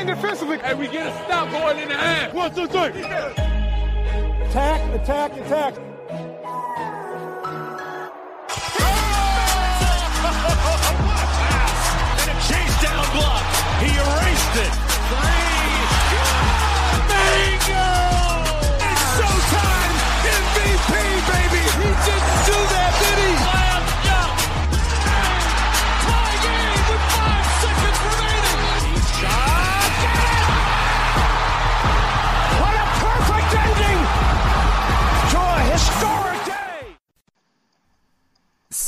In defensively. And we get a stop going in the half. One, two, three. Attack, attack, attack. And a chase down block. He erased it.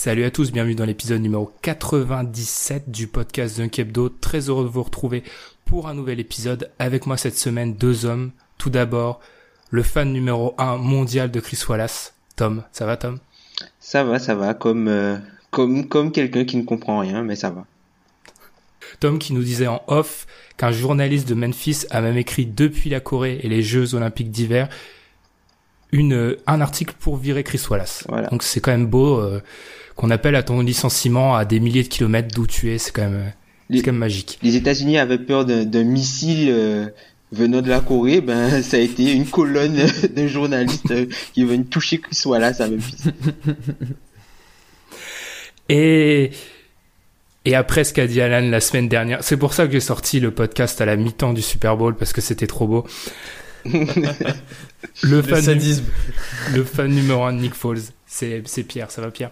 Salut à tous, bienvenue dans l'épisode numéro 97 du podcast Dunk Hebdo. Très heureux de vous retrouver pour un nouvel épisode. Avec moi cette semaine, deux hommes. Tout d'abord, le fan numéro 1 mondial de Chris Wallace, Tom. Ça va Tom? Ça va, ça va, comme, euh, comme, comme quelqu'un qui ne comprend rien, mais ça va. Tom qui nous disait en off qu'un journaliste de Memphis a même écrit depuis la Corée et les Jeux Olympiques d'hiver une un article pour virer Chris Wallace. Voilà. Donc c'est quand même beau euh, qu'on appelle à ton licenciement à des milliers de kilomètres d'où tu es. C'est quand même c'est Les- quand même magique. Les États-Unis avaient peur d'un missile euh, venant de la Corée, ben ça a été une colonne d'un journaliste euh, qui est venu toucher Chris Wallace à Memphis. Et et après ce qu'a dit Alan la semaine dernière, c'est pour ça que j'ai sorti le podcast à la mi-temps du Super Bowl parce que c'était trop beau. le, fan sadisme. le fan numéro un de Nick Foles, c'est Pierre. Ça va Pierre?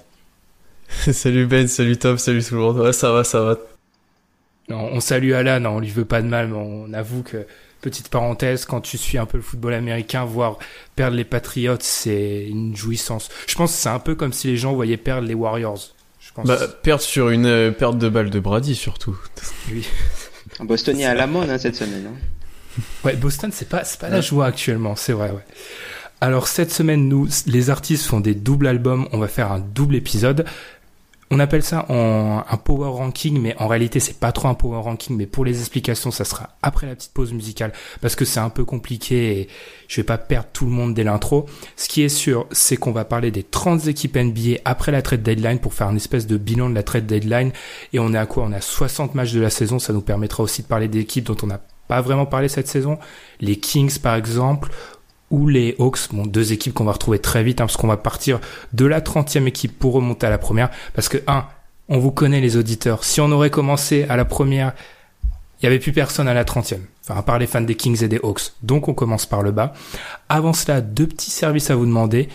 salut Ben, salut Tom, salut tout le monde. Ouais, ça va, ça va. Non, on salue Alan, on lui veut pas de mal, mais on avoue que, petite parenthèse, quand tu suis un peu le football américain, voir perdre les Patriots, c'est une jouissance. Je pense que c'est un peu comme si les gens voyaient perdre les Warriors. Je pense. Bah, perdre sur une euh, perte de balle de Brady surtout. oui. Boston est à la mode hein, cette semaine. hein. Ouais, Boston, c'est pas, c'est pas la joie actuellement, c'est vrai, ouais. Alors, cette semaine, nous, les artistes font des doubles albums, on va faire un double épisode. On appelle ça un power ranking, mais en réalité, c'est pas trop un power ranking, mais pour les explications, ça sera après la petite pause musicale, parce que c'est un peu compliqué et je vais pas perdre tout le monde dès l'intro. Ce qui est sûr, c'est qu'on va parler des 30 équipes NBA après la trade deadline pour faire une espèce de bilan de la trade deadline. Et on est à quoi? On a 60 matchs de la saison, ça nous permettra aussi de parler d'équipes dont on n'a pas vraiment parlé cette saison. Les Kings, par exemple, ou les Hawks, bon, deux équipes qu'on va retrouver très vite, hein, parce qu'on va partir de la 30e équipe pour remonter à la première, parce que, un, on vous connaît les auditeurs, si on aurait commencé à la première, il y avait plus personne à la 30e, enfin, à part les fans des Kings et des Hawks, donc on commence par le bas. Avant cela, deux petits services à vous demander.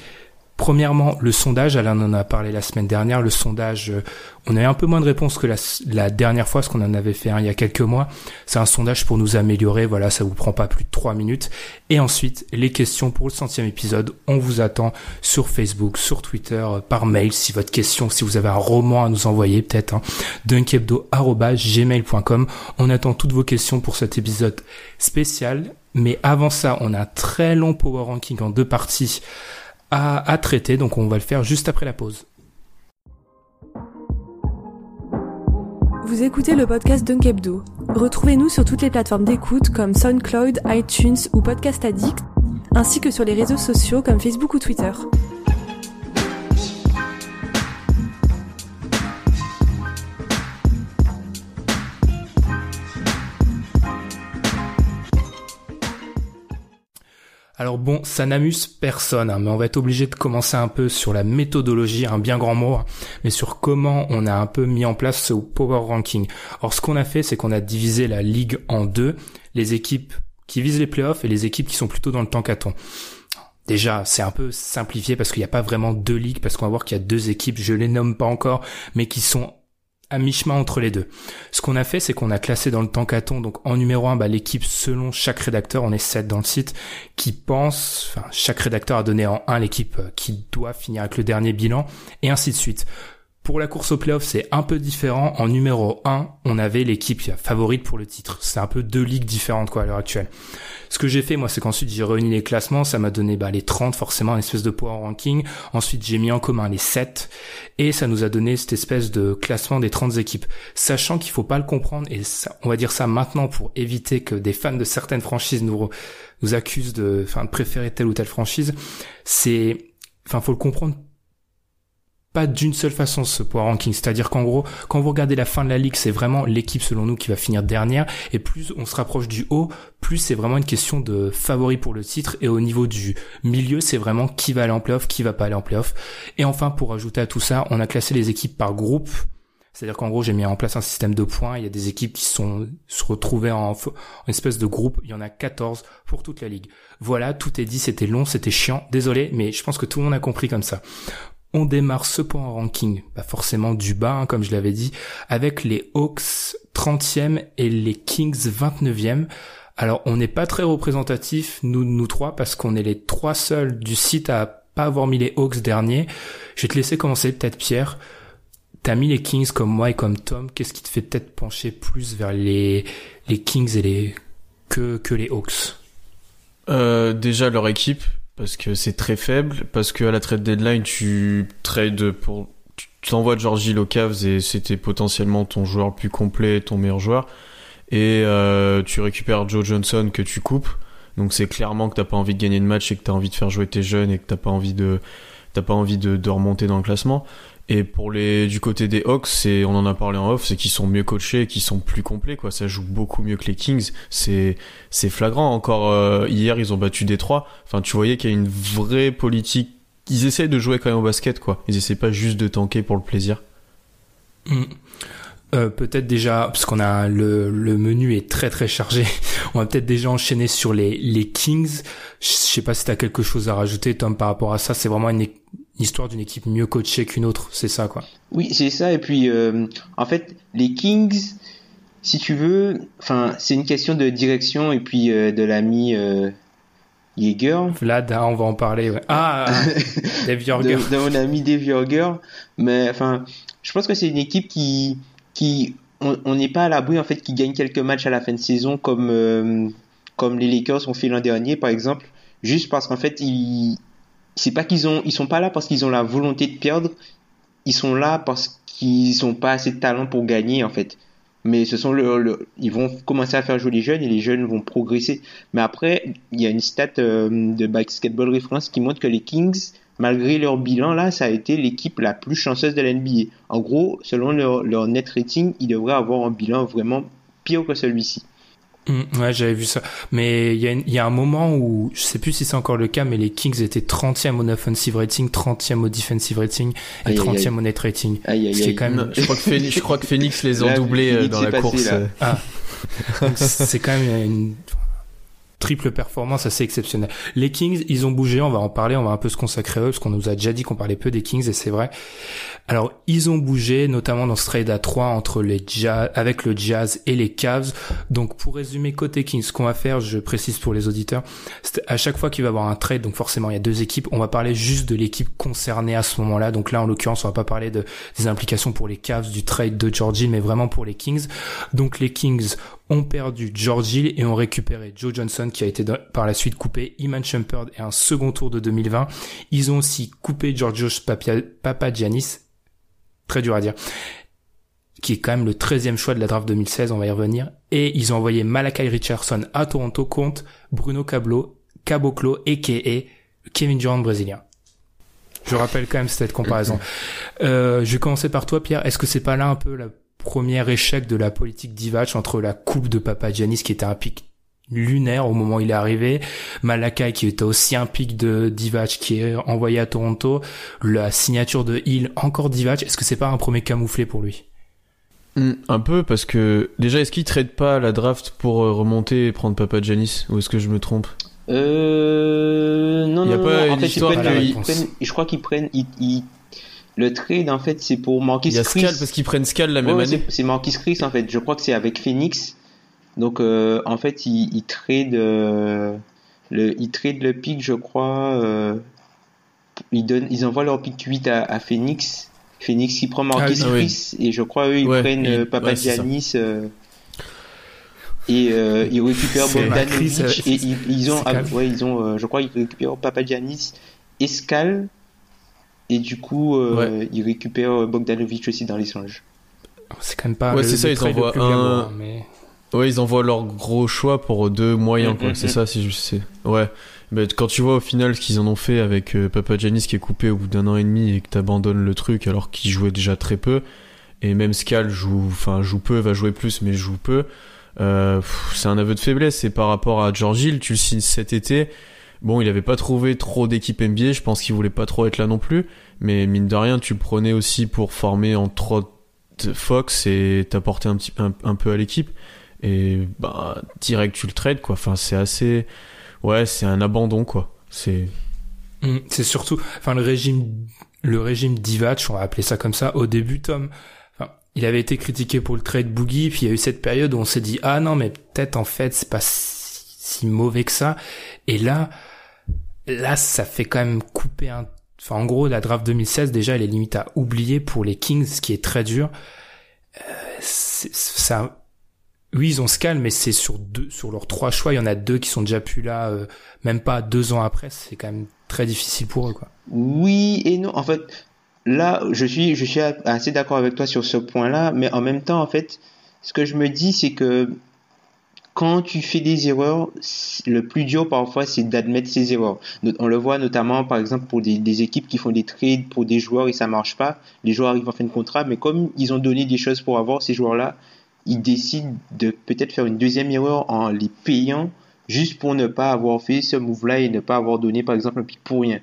Premièrement, le sondage, Alain en a parlé la semaine dernière, le sondage, euh, on a eu un peu moins de réponses que la, la dernière fois, parce qu'on en avait fait il y a quelques mois. C'est un sondage pour nous améliorer, voilà, ça vous prend pas plus de trois minutes. Et ensuite, les questions pour le centième épisode, on vous attend sur Facebook, sur Twitter, euh, par mail, si votre question, si vous avez un roman à nous envoyer, peut-être, hein, dunkebdo.gmail.com. On attend toutes vos questions pour cet épisode spécial. Mais avant ça, on a un très long power ranking en deux parties à, traiter, donc on va le faire juste après la pause. Vous écoutez le podcast Dunk Hebdo. Retrouvez-nous sur toutes les plateformes d'écoute comme SoundCloud, iTunes ou Podcast Addict, ainsi que sur les réseaux sociaux comme Facebook ou Twitter. Alors bon, ça n'amuse personne, hein, mais on va être obligé de commencer un peu sur la méthodologie, un bien grand mot, hein, mais sur comment on a un peu mis en place ce power ranking. Or, ce qu'on a fait, c'est qu'on a divisé la ligue en deux, les équipes qui visent les playoffs et les équipes qui sont plutôt dans le tankathon. Déjà, c'est un peu simplifié parce qu'il n'y a pas vraiment deux ligues, parce qu'on va voir qu'il y a deux équipes, je les nomme pas encore, mais qui sont à mi-chemin entre les deux. Ce qu'on a fait, c'est qu'on a classé dans le tankathon, donc en numéro 1, bah, l'équipe selon chaque rédacteur, on est 7 dans le site, qui pense, enfin, chaque rédacteur a donné en 1 l'équipe euh, qui doit finir avec le dernier bilan, et ainsi de suite. Pour la course au playoff, c'est un peu différent. En numéro 1, on avait l'équipe favorite pour le titre. C'est un peu deux ligues différentes quoi à l'heure actuelle. Ce que j'ai fait moi, c'est qu'ensuite j'ai réuni les classements, ça m'a donné bah, les 30 forcément, une espèce de power ranking. Ensuite, j'ai mis en commun les 7 et ça nous a donné cette espèce de classement des 30 équipes. Sachant qu'il faut pas le comprendre et on va dire ça maintenant pour éviter que des fans de certaines franchises nous nous accusent de enfin de préférer telle ou telle franchise, c'est enfin faut le comprendre pas d'une seule façon ce power ranking. C'est-à-dire qu'en gros, quand vous regardez la fin de la ligue, c'est vraiment l'équipe selon nous qui va finir dernière. Et plus on se rapproche du haut, plus c'est vraiment une question de favori pour le titre. Et au niveau du milieu, c'est vraiment qui va aller en playoff, qui va pas aller en playoff. Et enfin, pour ajouter à tout ça, on a classé les équipes par groupe. C'est-à-dire qu'en gros, j'ai mis en place un système de points. Il y a des équipes qui sont se retrouvées en, en espèce de groupe. Il y en a 14 pour toute la ligue. Voilà, tout est dit. C'était long, c'était chiant. Désolé, mais je pense que tout le monde a compris comme ça. On démarre ce point en ranking, pas forcément du bas, hein, comme je l'avais dit, avec les Hawks 30e et les Kings 29e. Alors, on n'est pas très représentatif, nous, nous trois, parce qu'on est les trois seuls du site à pas avoir mis les Hawks derniers. Je vais te laisser commencer, peut-être Pierre. T'as mis les Kings comme moi et comme Tom. Qu'est-ce qui te fait peut-être pencher plus vers les, les Kings et les, que, que les Hawks? Euh, déjà leur équipe, parce que c'est très faible, parce que à la trade deadline, tu trades pour, tu t'envoies Georgie aux Cavs et c'était potentiellement ton joueur plus complet, ton meilleur joueur, et euh, tu récupères Joe Johnson que tu coupes. Donc c'est clairement que t'as pas envie de gagner de match et que t'as envie de faire jouer tes jeunes et que t'as pas envie de t'as pas envie de remonter dans le classement. Et pour les du côté des Hawks, c'est on en a parlé en off, c'est qu'ils sont mieux coachés, qu'ils sont plus complets quoi. Ça joue beaucoup mieux que les Kings. C'est c'est flagrant. Encore euh, hier, ils ont battu Détroit. Enfin, tu voyais qu'il y a une vraie politique. Ils essayent de jouer quand même au basket quoi. Ils essaient pas juste de tanker pour le plaisir. Mm. Euh, peut-être déjà parce qu'on a le, le menu est très très chargé. On va peut-être déjà enchaîner sur les les Kings. Je sais pas si t'as quelque chose à rajouter Tom par rapport à ça. C'est vraiment une histoire d'une équipe mieux coachée qu'une autre, c'est ça quoi. Oui, c'est ça. Et puis, euh, en fait, les Kings, si tu veux, enfin, c'est une question de direction et puis euh, de l'ami Jaeger. Vlad, hein, on va en parler. Ouais. Ah, Dave Jorger. de, de, mon ami Dave Jorger. Mais enfin, je pense que c'est une équipe qui, qui, on n'est pas à l'abri en fait, qui gagne quelques matchs à la fin de saison comme euh, comme les Lakers ont fait l'an dernier, par exemple, juste parce qu'en fait, ils c'est pas qu'ils ont ils sont pas là parce qu'ils ont la volonté de perdre. Ils sont là parce qu'ils ont pas assez de talent pour gagner en fait. Mais ce sont le, le, ils vont commencer à faire jouer les jeunes et les jeunes vont progresser. Mais après il y a une stat euh, de basketball reference qui montre que les Kings malgré leur bilan là ça a été l'équipe la plus chanceuse de la NBA en gros selon leur, leur net rating ils devraient avoir un bilan vraiment pire que celui-ci Mmh, ouais, j'avais vu ça. Mais il y, a y a un moment où, je sais plus si c'est encore le cas, mais les Kings étaient 30e au offensive rating, 30e au defensive rating et aïe, 30e aïe, au net rating. Aïe, aïe, aïe. Quand même... je, crois que Phoenix, je crois que Phoenix les ont doublés euh, dans la passé, course. Là. Ah. c'est quand même une triple performance assez exceptionnelle. Les Kings, ils ont bougé, on va en parler, on va un peu se consacrer à eux, parce qu'on nous a déjà dit qu'on parlait peu des Kings, et c'est vrai. Alors, ils ont bougé, notamment dans ce trade à 3 entre les jazz, avec le Jazz et les Cavs. Donc, pour résumer côté Kings, ce qu'on va faire, je précise pour les auditeurs, à chaque fois qu'il va y avoir un trade, donc forcément il y a deux équipes, on va parler juste de l'équipe concernée à ce moment-là. Donc là, en l'occurrence, on va pas parler de, des implications pour les Cavs, du trade de Georgie, mais vraiment pour les Kings. Donc les Kings ont perdu George Hill et ont récupéré Joe Johnson qui a été par la suite coupé, Iman Shumpert et un second tour de 2020. Ils ont aussi coupé Georgios Papagiannis, très dur à dire, qui est quand même le 13e choix de la draft 2016, on va y revenir. Et ils ont envoyé Malakai Richardson à Toronto contre Bruno Cablo, Caboclo, a.k.a. Kevin Durant brésilien. Je rappelle quand même cette comparaison. Euh, je vais commencer par toi, Pierre. Est-ce que c'est pas là un peu la premier échec de la politique d'Ivac entre la coupe de Papagiannis qui était un pic lunaire au moment où il est arrivé, Malakai qui était aussi un pic de Divac qui est envoyé à Toronto, la signature de Hill encore Divac, est-ce que c'est pas un premier camouflé pour lui? Mmh, Un peu parce que déjà est-ce qu'il trade pas la draft pour remonter et prendre Papagiannis ou est-ce que je me trompe? Euh non Il y a non, pas non. en une fait histoire ils de prennent, la ils réponse. prennent- je crois qu'ils prennent ils, ils- le trade en fait c'est pour Marquis Il y a Chris. Scal parce qu'ils prennent Scal la Ouais, même ouais, année. c'est- Marquis Chris en fait. Je crois que c'est avec Phoenix. Donc euh, en fait ils, ils trade euh, le ils trade le pick je crois. Euh, ils donnent ils envoient leur pick 8 à, à Phoenix Phoenix qui prend Marcus Ah oui. Chris et je crois eux ils Ouais, prennent il- ouais, Papagiannis euh, et ils récupèrent Bogdanovic Chris, et ils, ils ont ah, ouais ils ont je crois ils récupèrent Papagiannis Escal et du coup euh, ils récupèrent Bogdanovic aussi dans l'échange. C'est quand même pas Ouais, c'est ça, ils envoient un- mais... Ouais, ils envoient leur gros choix pour deux moyens, Mm, quoi. mm, c'est mm. ça, si je sais. Ouais. Mais quand tu vois au final ce qu'ils en ont fait avec euh, Papa Janis qui est coupé au bout d'un an et demi et que t'abandonnes le truc alors qu'il jouait déjà très peu, et même Scal joue, enfin, joue peu, va jouer plus, mais joue peu, euh, c'est un aveu de faiblesse. Et par rapport à George Hill, tu le signes cet été. Bon, il avait pas trouvé trop d'équipe NBA, je pense qu'il voulait pas trop être là non plus, mais mine de rien, tu prenais aussi pour former en trois Fox et t'apporter un petit un, peu à l'équipe et bah direct tu le trades quoi enfin c'est assez ouais c'est un abandon quoi c'est Mm, C'est surtout, enfin le régime, le régime Divac, on va appeler ça comme ça. Au début, Tom, il avait été critiqué pour le trade Boogie, puis il y a eu cette période où on s'est dit ah non mais peut-être en fait c'est pas si mauvais que ça. Et là, là ça fait quand même couper un. Enfin en gros la draft 2016 déjà elle est limite à oublier pour les Kings, ce qui est très dur. Euh, c'est- ça. Oui, ils ont ce calme, mais c'est sur deux, sur leurs trois choix, il y en a deux qui sont déjà plus là, euh, même pas deux ans après. C'est quand même très difficile pour eux, quoi. Oui et non. En fait, là, je suis, je suis assez d'accord avec toi sur ce point-là, mais en même temps, en fait, ce que je me dis, c'est que quand tu fais des erreurs, le plus dur parfois, c'est d'admettre ces erreurs. On le voit notamment, par exemple, pour des, équipes qui font des trades pour des joueurs et ça marche pas. Les joueurs arrivent en fin de contrat, mais comme ils ont donné des choses pour avoir ces joueurs-là, ils décident de peut-être faire une deuxième erreur en les payant juste pour ne pas avoir fait ce move-là et ne pas avoir donné, par exemple, un pic pour rien.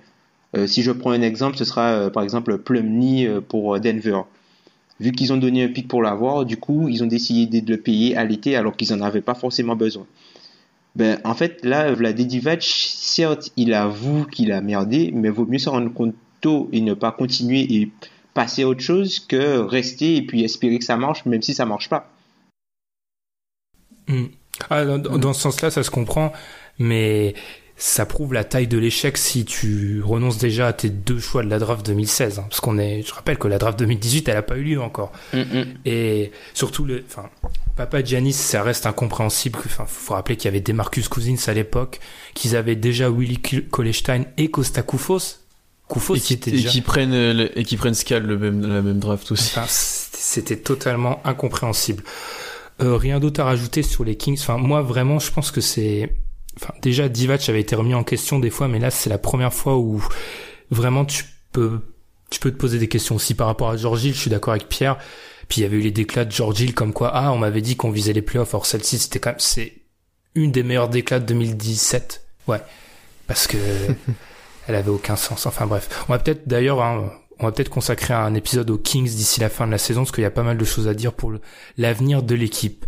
Euh, si je prends un exemple, ce sera euh, par exemple Plumlee euh, pour Denver. Vu qu'ils ont donné un pic pour l'avoir, du coup, ils ont décidé de le payer à l'été alors qu'ils n'en avaient pas forcément besoin. Ben, en fait, là, Vlade Divac, certes, il avoue qu'il a merdé, mais vaut mieux s'en rendre compte tôt et ne pas continuer et passer à autre chose que rester et puis espérer que ça marche, même si ça marche pas. Mmh. Ah, dans, ce sens-là, ça se comprend, mais ça prouve la taille de l'échec si tu renonces déjà à tes deux choix de la draft 2016. Hein, parce qu'on est, je rappelle que la draft 2018, elle a pas eu lieu encore. Mm -hmm. Et surtout le, enfin, Papa Giannis, ça reste incompréhensible. Enfin, faut rappeler qu'il y avait des Marcus Cousins à l'époque, qu'ils avaient déjà Willy Kolestein et Costa Koufos. Koufos et qui, était déjà... et qui prennent le, et qui prennent Scal le même, la même draft aussi. Enfin, c'était totalement incompréhensible. Euh, rien d'autre à rajouter sur les Kings. Enfin, moi vraiment, je pense que c'est Enfin, déjà, Divac avait été remis en question des fois, mais là, c'est la première fois où vraiment tu peux, tu peux te poser des questions aussi par rapport à George Hill. Je suis d'accord avec Pierre. Puis il y avait eu les déclats de George Hill comme quoi, ah, on m'avait dit qu'on visait les playoffs. Or, celle-ci, c'était quand même, c'est une des meilleures déclats de 2017. Ouais. Parce que elle avait aucun sens. Enfin, bref. On va peut-être, d'ailleurs, hein, on va peut-être consacrer un épisode aux Kings d'ici la fin de la saison, parce qu'il y a pas mal de choses à dire pour l'avenir de l'équipe.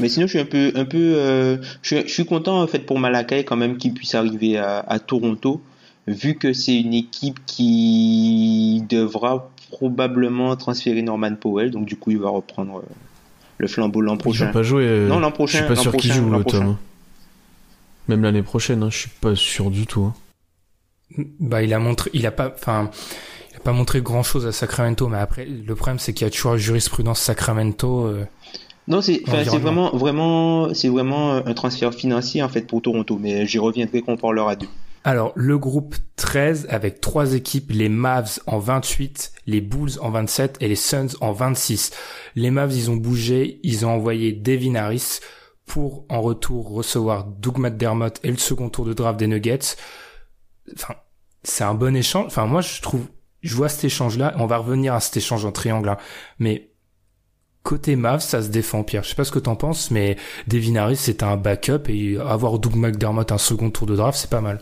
Mais sinon, je suis un peu, un peu, euh, je, suis, je, suis, content en fait pour Malakai quand même qu'il puisse arriver à, à, Toronto, vu que c'est une équipe qui devra probablement transférer Norman Powell, donc du coup il va reprendre le flambeau l'an prochain. Il va pas jouer. Euh, non, l'an prochain. Je suis pas sûr qu'il joue le Tom. Même l'année prochaine, hein, je suis pas sûr du tout. Hein. Bah, il a montré, il a pas, enfin pas montré grand chose à Sacramento, mais après, le problème, c'est qu'il y a toujours la jurisprudence Sacramento. Euh, non, c'est, vraiment, vraiment, c'est vraiment un transfert financier, en fait, pour Toronto, mais j'y reviendrai quand on parlera d'eux. Alors, le groupe 13, avec trois équipes, les Mavs en 28, les Bulls en 27 et les Suns en 26. Les Mavs, ils ont bougé, ils ont envoyé Devin Harris pour, en retour, recevoir Doug McDermott et le second tour de draft des Nuggets. Enfin, c'est un bon échange. Enfin, moi, je trouve, je vois cet échange-là, on va revenir à cet échange en triangle, hein. mais côté Mavs, ça se défend, Pierre. Je sais pas ce que t'en penses, mais Devin Harris, c'est un backup et avoir Doug McDermott un second tour de draft, c'est pas mal.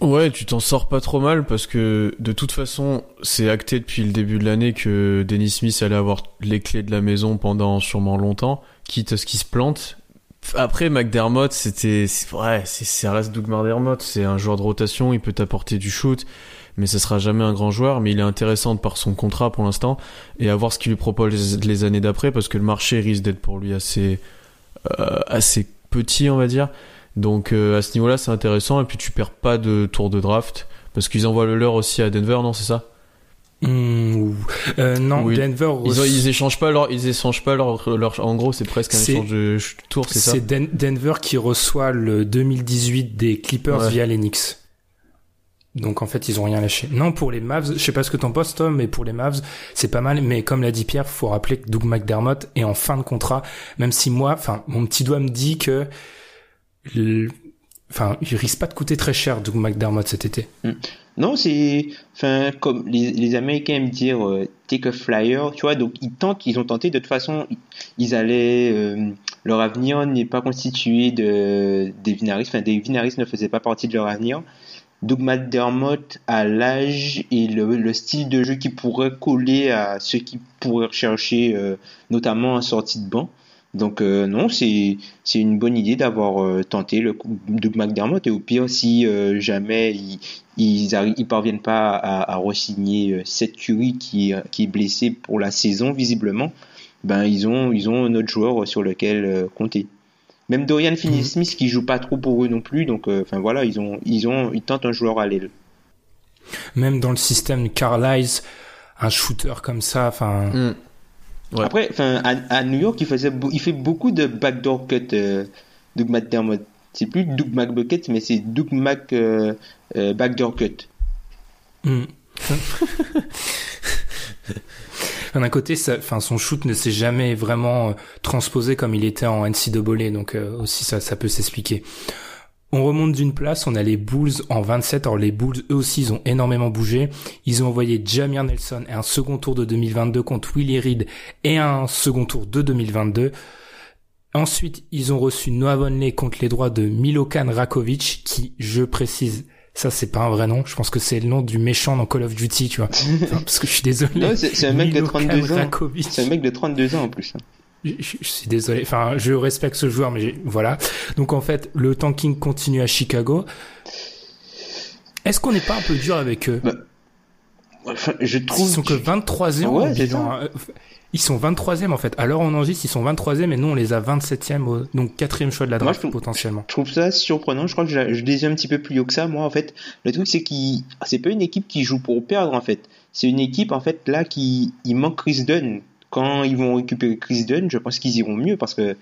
Ouais, tu t'en sors pas trop mal parce que de toute façon, c'est acté depuis le début de l'année que Dennis Smith allait avoir les clés de la maison pendant sûrement longtemps, quitte à ce qu'il se plante. Après, McDermott, c'était, ouais, ça reste Doug McDermott, c'est un joueur de rotation, il peut t'apporter du shoot mais ce sera jamais un grand joueur, mais il est intéressant par son contrat pour l'instant et à voir ce qu'il lui propose les années d'après parce que le marché risque d'être pour lui assez euh, assez petit, on va dire. Donc euh, à ce niveau-là, c'est intéressant et puis tu perds pas de tour de draft parce qu'ils envoient le leur aussi à Denver, non, c'est ça? Hmm, euh, non, Oui. Denver. Ils, ont- ils échangent pas leur, ils échangent pas leur, leur en gros, c'est presque un échange de tour, c'est ça? C'est Den- Denver qui reçoit le 2018 des Clippers Ouais. via les Knicks. Donc en fait, ils ont rien lâché. Non, pour les Mavs, je sais pas ce que t'en penses Tom, mais pour les Mavs, c'est pas mal. Mais comme l'a dit Pierre, faut rappeler que Doug McDermott est en fin de contrat. Même si moi, enfin, mon petit doigt me dit que, enfin, il risque pas de coûter très cher Doug McDermott cet été. Non, c'est, enfin, comme les, Américains aiment dire, euh, take a flyer, tu vois. Donc ils tentent, ils ont tenté. De toute façon, ils- allaient, euh, leur avenir n'est pas constitué de des Vinaris. Enfin, des Vinaris ne faisait pas partie de leur avenir. Doug McDermott a l'âge et le, le style de jeu qui pourrait coller à ce qu'ils pourraient rechercher, euh, notamment en sortie de banc. Donc euh, non, c'est une bonne idée d'avoir euh, tenté le coup Doug McDermott et au pire si euh, jamais ils ils, ils parviennent pas à, à re-signer euh, Seth Curry qui qui est blessé pour la saison visiblement, ben ils ont ils ont un autre joueur sur lequel euh, compter. Même Dorian Finney-Smith qui joue pas trop pour eux non plus, donc euh, enfin voilà ils ont ils ont ils tentent un joueur à l'aile. Même dans le système Carlisle, un shooter comme ça, enfin. Ouais. Après, enfin, à, à New York, il faisait, il fait beaucoup de backdoor cut, euh, Doug McDermott. C'est plus Doug McBucket, mais c'est Doug Mac euh, euh, backdoor cut. Hmm. D'un côté, ça, enfin, son shoot ne s'est jamais vraiment euh, transposé comme il était en NCAA, donc euh, aussi ça, ça peut s'expliquer. On remonte d'une place, on a les Bulls en 27. Alors les Bulls, eux aussi, ils ont énormément bougé. Ils ont envoyé Jamir Nelson et un second tour de 2022 contre Willie Reed et un second tour de 2022. Ensuite, ils ont reçu Noah Vonleh contre les droits de Milokan Rakovic, qui, je précise, ça c'est pas un vrai nom. Je pense que c'est le nom du méchant dans Call of Duty, tu vois. Enfin, parce que je suis désolé. C'est un mec de Milokan 32 ans. C'est un mec de 32 ans en plus. Je, je- je suis désolé. Enfin, je respecte ce joueur, mais voilà. Donc en fait, le tanking continue à Chicago. Est-ce qu'on n'est pas un peu dur avec eux? Bah, Enfin, je Ils trouve. sont que 23e Ouais, Ils sont 23e en fait. Alors on enregistre, ils sont 23e et nous on les a 27e, au... donc quatrième choix de la Moi, draft je potentiellement. Je trouve ça surprenant. Je crois que je, je les ai un petit peu plus haut que ça. Moi, en fait, le truc c'est qu'ils, c'est pas une équipe qui joue pour perdre en fait. C'est une équipe en fait là qui, il manque Chris Dunn. Quand ils vont récupérer Chris Dunn, je pense qu'ils iront mieux parce que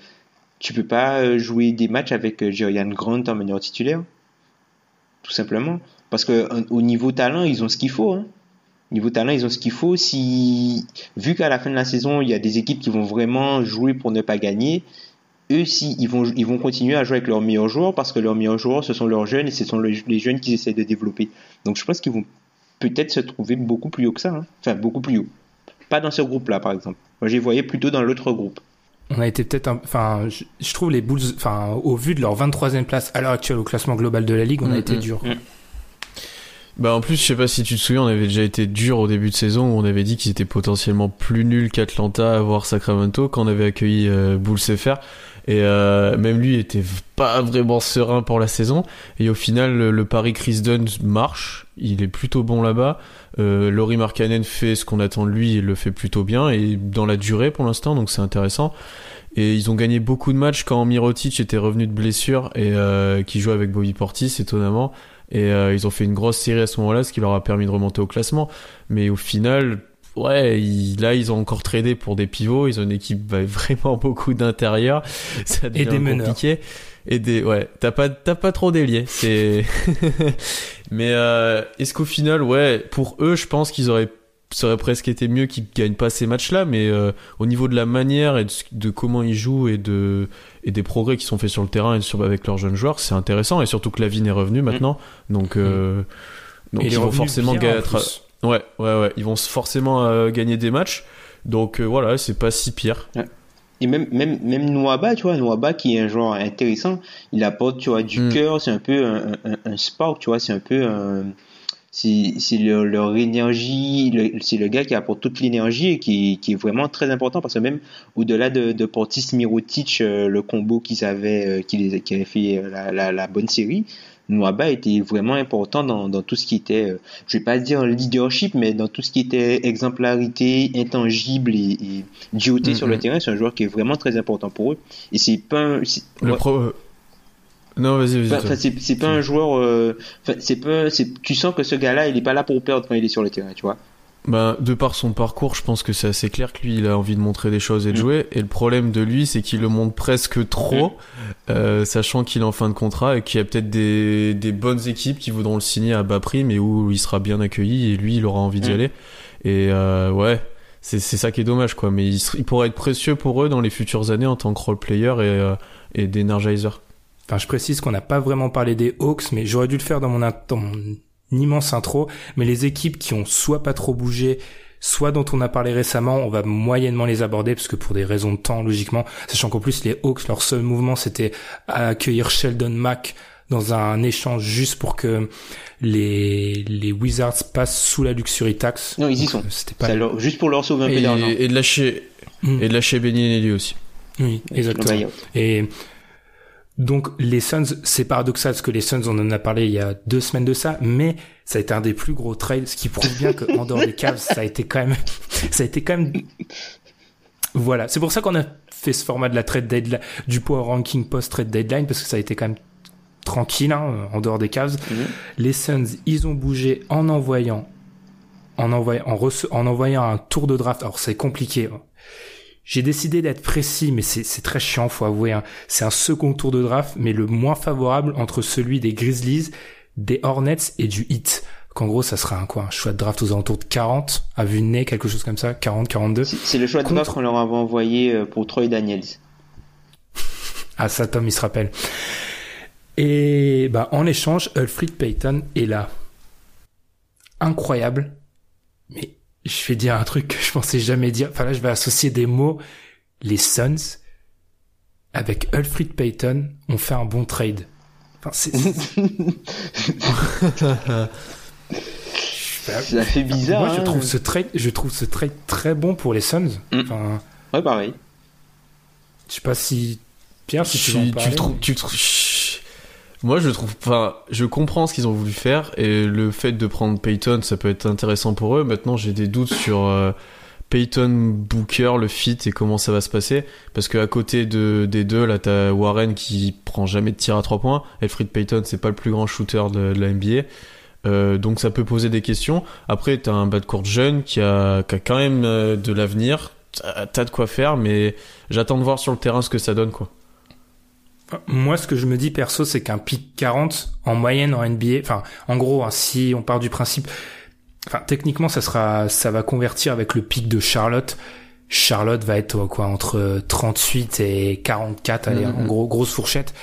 tu peux pas euh, jouer des matchs avec euh, Jerian Grant en manière titulaire, tout simplement. Parce que euh, au niveau talent, ils ont ce qu'il faut. Hein. Niveau talent, ils ont ce qu'il faut. Si vu qu'à la fin de la saison, il y a des équipes qui vont vraiment jouer pour ne pas gagner, eux, si ils vont, ils vont continuer à jouer avec leurs meilleurs joueurs parce que leurs meilleurs joueurs, ce sont leurs jeunes et ce sont le- les jeunes qu'ils essaient de développer. Donc, je pense qu'ils vont peut-être se trouver beaucoup plus haut que ça. hein. Enfin, beaucoup plus haut. Pas dans ce groupe-là, par exemple. Moi, je les voyais plutôt dans l'autre groupe. On a été peut-être, un- enfin, je, je trouve les Bulls, enfin, au vu de leur 23e place à l'heure actuelle au classement global de la ligue, on a Mm, été mm, dur. mm. Bah en plus, je sais pas si tu te souviens, on avait déjà été dur au début de saison où on avait dit qu'ils étaient potentiellement plus nuls qu'Atlanta, voire Sacramento, quand on avait accueilli euh. Et euh, même lui était pas vraiment serein pour la saison. Et au final, le, le pari Chris Dunn marche. Il est plutôt bon là-bas. Euh, Laurie Markkanen fait ce qu'on attend de lui, il le fait plutôt bien et dans la durée pour l'instant, donc c'est intéressant. Et ils ont gagné beaucoup de matchs quand Mirotic était revenu de blessure et euh, qui jouait avec Bobby Portis, étonnamment. Et euh, ils ont fait une grosse série à ce moment-là, ce qui leur a permis de remonter au classement. Mais au final, ouais, ils- là, ils ont encore tradé pour des pivots. Ils ont une équipe avec vraiment beaucoup d'intérieur. Ça devient des meneurs. compliqué. Et des, ouais, t'as pas, t'as pas trop d'ailier. C'est, mais euh, est-ce qu'au final, ouais, pour eux, je pense qu'ils auraient, ça aurait presque été mieux qu'ils gagnent pas ces matchs-là. Mais euh, au niveau de la manière et de, comment ils jouent et de et des progrès qui sont faits sur le terrain et sur, avec leurs jeunes joueurs, c'est intéressant. Et surtout que Lavine est revenu maintenant, donc euh, donc Et il est ils vont forcément gagner. Ouais, ouais, ouais, ils vont forcément euh, gagner des matchs. Donc euh, voilà, c'est pas si pire. Et même, même, même Noaba, tu vois, Noaba qui est un joueur intéressant, il apporte, tu vois, du Mm. cœur, c'est un peu un, un, un spark, tu vois, c'est un peu un, c'est, c'est leur, leur énergie, le- c'est le gars qui apporte toute l'énergie et qui, qui est vraiment très important parce que même au-delà de, de Portis Mirotic, euh, le combo qu'ils avaient, euh, qui, les, qui avait fait euh, la, la, la bonne série, Noaba était vraiment important dans, dans tout ce qui était, euh, je vais pas dire leadership, mais dans tout ce qui était exemplarité, intangible et, et dureté sur le Mhm. terrain. C'est un joueur qui est vraiment très important pour eux. Et c'est pas un, Le pro... Non, vas-y, vas-y. Enfin, c'est c'est pas un joueur. euh, c'est pas. c'est- Tu sens que ce gars-là, il est pas là pour perdre quand il est sur le terrain, tu vois. Ben, de par son parcours, je pense que c'est assez clair que lui, il a envie de montrer des choses et de Mm. jouer. Et le problème de lui, c'est qu'il le montre presque trop, euh, sachant qu'il est en fin de contrat et qu'il y a peut-être des, des bonnes équipes qui voudront le signer à bas prix, mais où il sera bien accueilli et lui, il aura envie d'y Mm. aller. Et euh, ouais, c'est c'est ça qui est dommage, quoi. Mais il pourrait être précieux pour eux dans les futures années en tant que role player et, euh, et d'energizer. Enfin, je précise qu'on n'a pas vraiment parlé des Hawks, mais j'aurais dû le faire dans mon, in- dans mon immense intro. Mais les équipes qui ont soit pas trop bougé, soit dont on a parlé récemment, on va moyennement les aborder parce que pour des raisons de temps, logiquement, sachant qu'en plus les Hawks, leur seul mouvement, c'était accueillir Sheldon Mack dans un échange juste pour que les, les Wizards passent sous la luxury tax. Non, ils y sont. euh, C'était pas leur- juste pour leur sauver un peu d'argent. Et, et de lâcher, Mm. et de lâcher Benny Nelly aussi. Oui, exactement. Et donc les Suns, c'est paradoxal parce que les Suns, on en a parlé il y a deux semaines de ça, mais ça a été un des plus gros trades, ce qui prouve bien qu'en dehors des Cavs, ça a été quand même, ça a été quand même, voilà. C'est pour ça qu'on a fait ce format de la trade deadline, du power ranking post trade deadline parce que ça a été quand même tranquille hein, en dehors des Cavs. Mhm. Les Suns, ils ont bougé en envoyant, en envoyant, en, en envoyant un tour de draft. Alors c'est compliqué. hein. J'ai décidé d'être précis, mais c'est très chiant, faut avouer. hein. C'est un second tour de draft, mais le moins favorable entre celui des Grizzlies, des Hornets et du Heat. Qu'en gros, ça sera un quoi? Un choix de draft aux alentours de 40, à vue de nez, quelque chose comme ça, 40, 42. C'est le choix de Contre- draft qu'on leur avait envoyé euh, pour Troy Daniels. Ah ça, Tom, il se rappelle. Et bah en échange, Alfred Payton est là. Incroyable. Mais je vais dire un truc que je pensais jamais dire. Enfin là, je vais associer des mots. Les Suns, avec Alfred Payton, ont fait un bon trade. Enfin, c'est... Ça fait bizarre. Moi, je hein. trouve ce trade, je trouve ce trade très bon pour les Suns. Mm. Enfin, Ouais, pareil. je sais pas si Pierre, si tu veux en tu, tu parler. le trouves, tu le trouves-. Moi, je trouve, enfin, je comprends ce qu'ils ont voulu faire et le fait de prendre Peyton, ça peut être intéressant pour eux. Maintenant, j'ai des doutes sur euh, Peyton, Booker, le fit et comment ça va se passer. Parce qu'à côté de, des deux, là, t'as Warren qui prend jamais de tir à trois points. Elfrid Payton, c'est pas le plus grand shooter de, la NBA. Euh, donc ça peut poser des questions. Après, t'as un bas de court jeune qui a, qui a quand même euh, de l'avenir. T'as de quoi faire, mais j'attends de voir sur le terrain ce que ça donne, quoi. Moi, ce que je me dis perso, c'est qu'un pic 40 en moyenne en NBA, enfin, en gros, hein, si on part du principe, enfin, techniquement, ça sera, ça va convertir avec le pic de Charlotte. Charlotte va être quoi entre 38 et 44, allez, Mhm. en gros, grosse fourchette.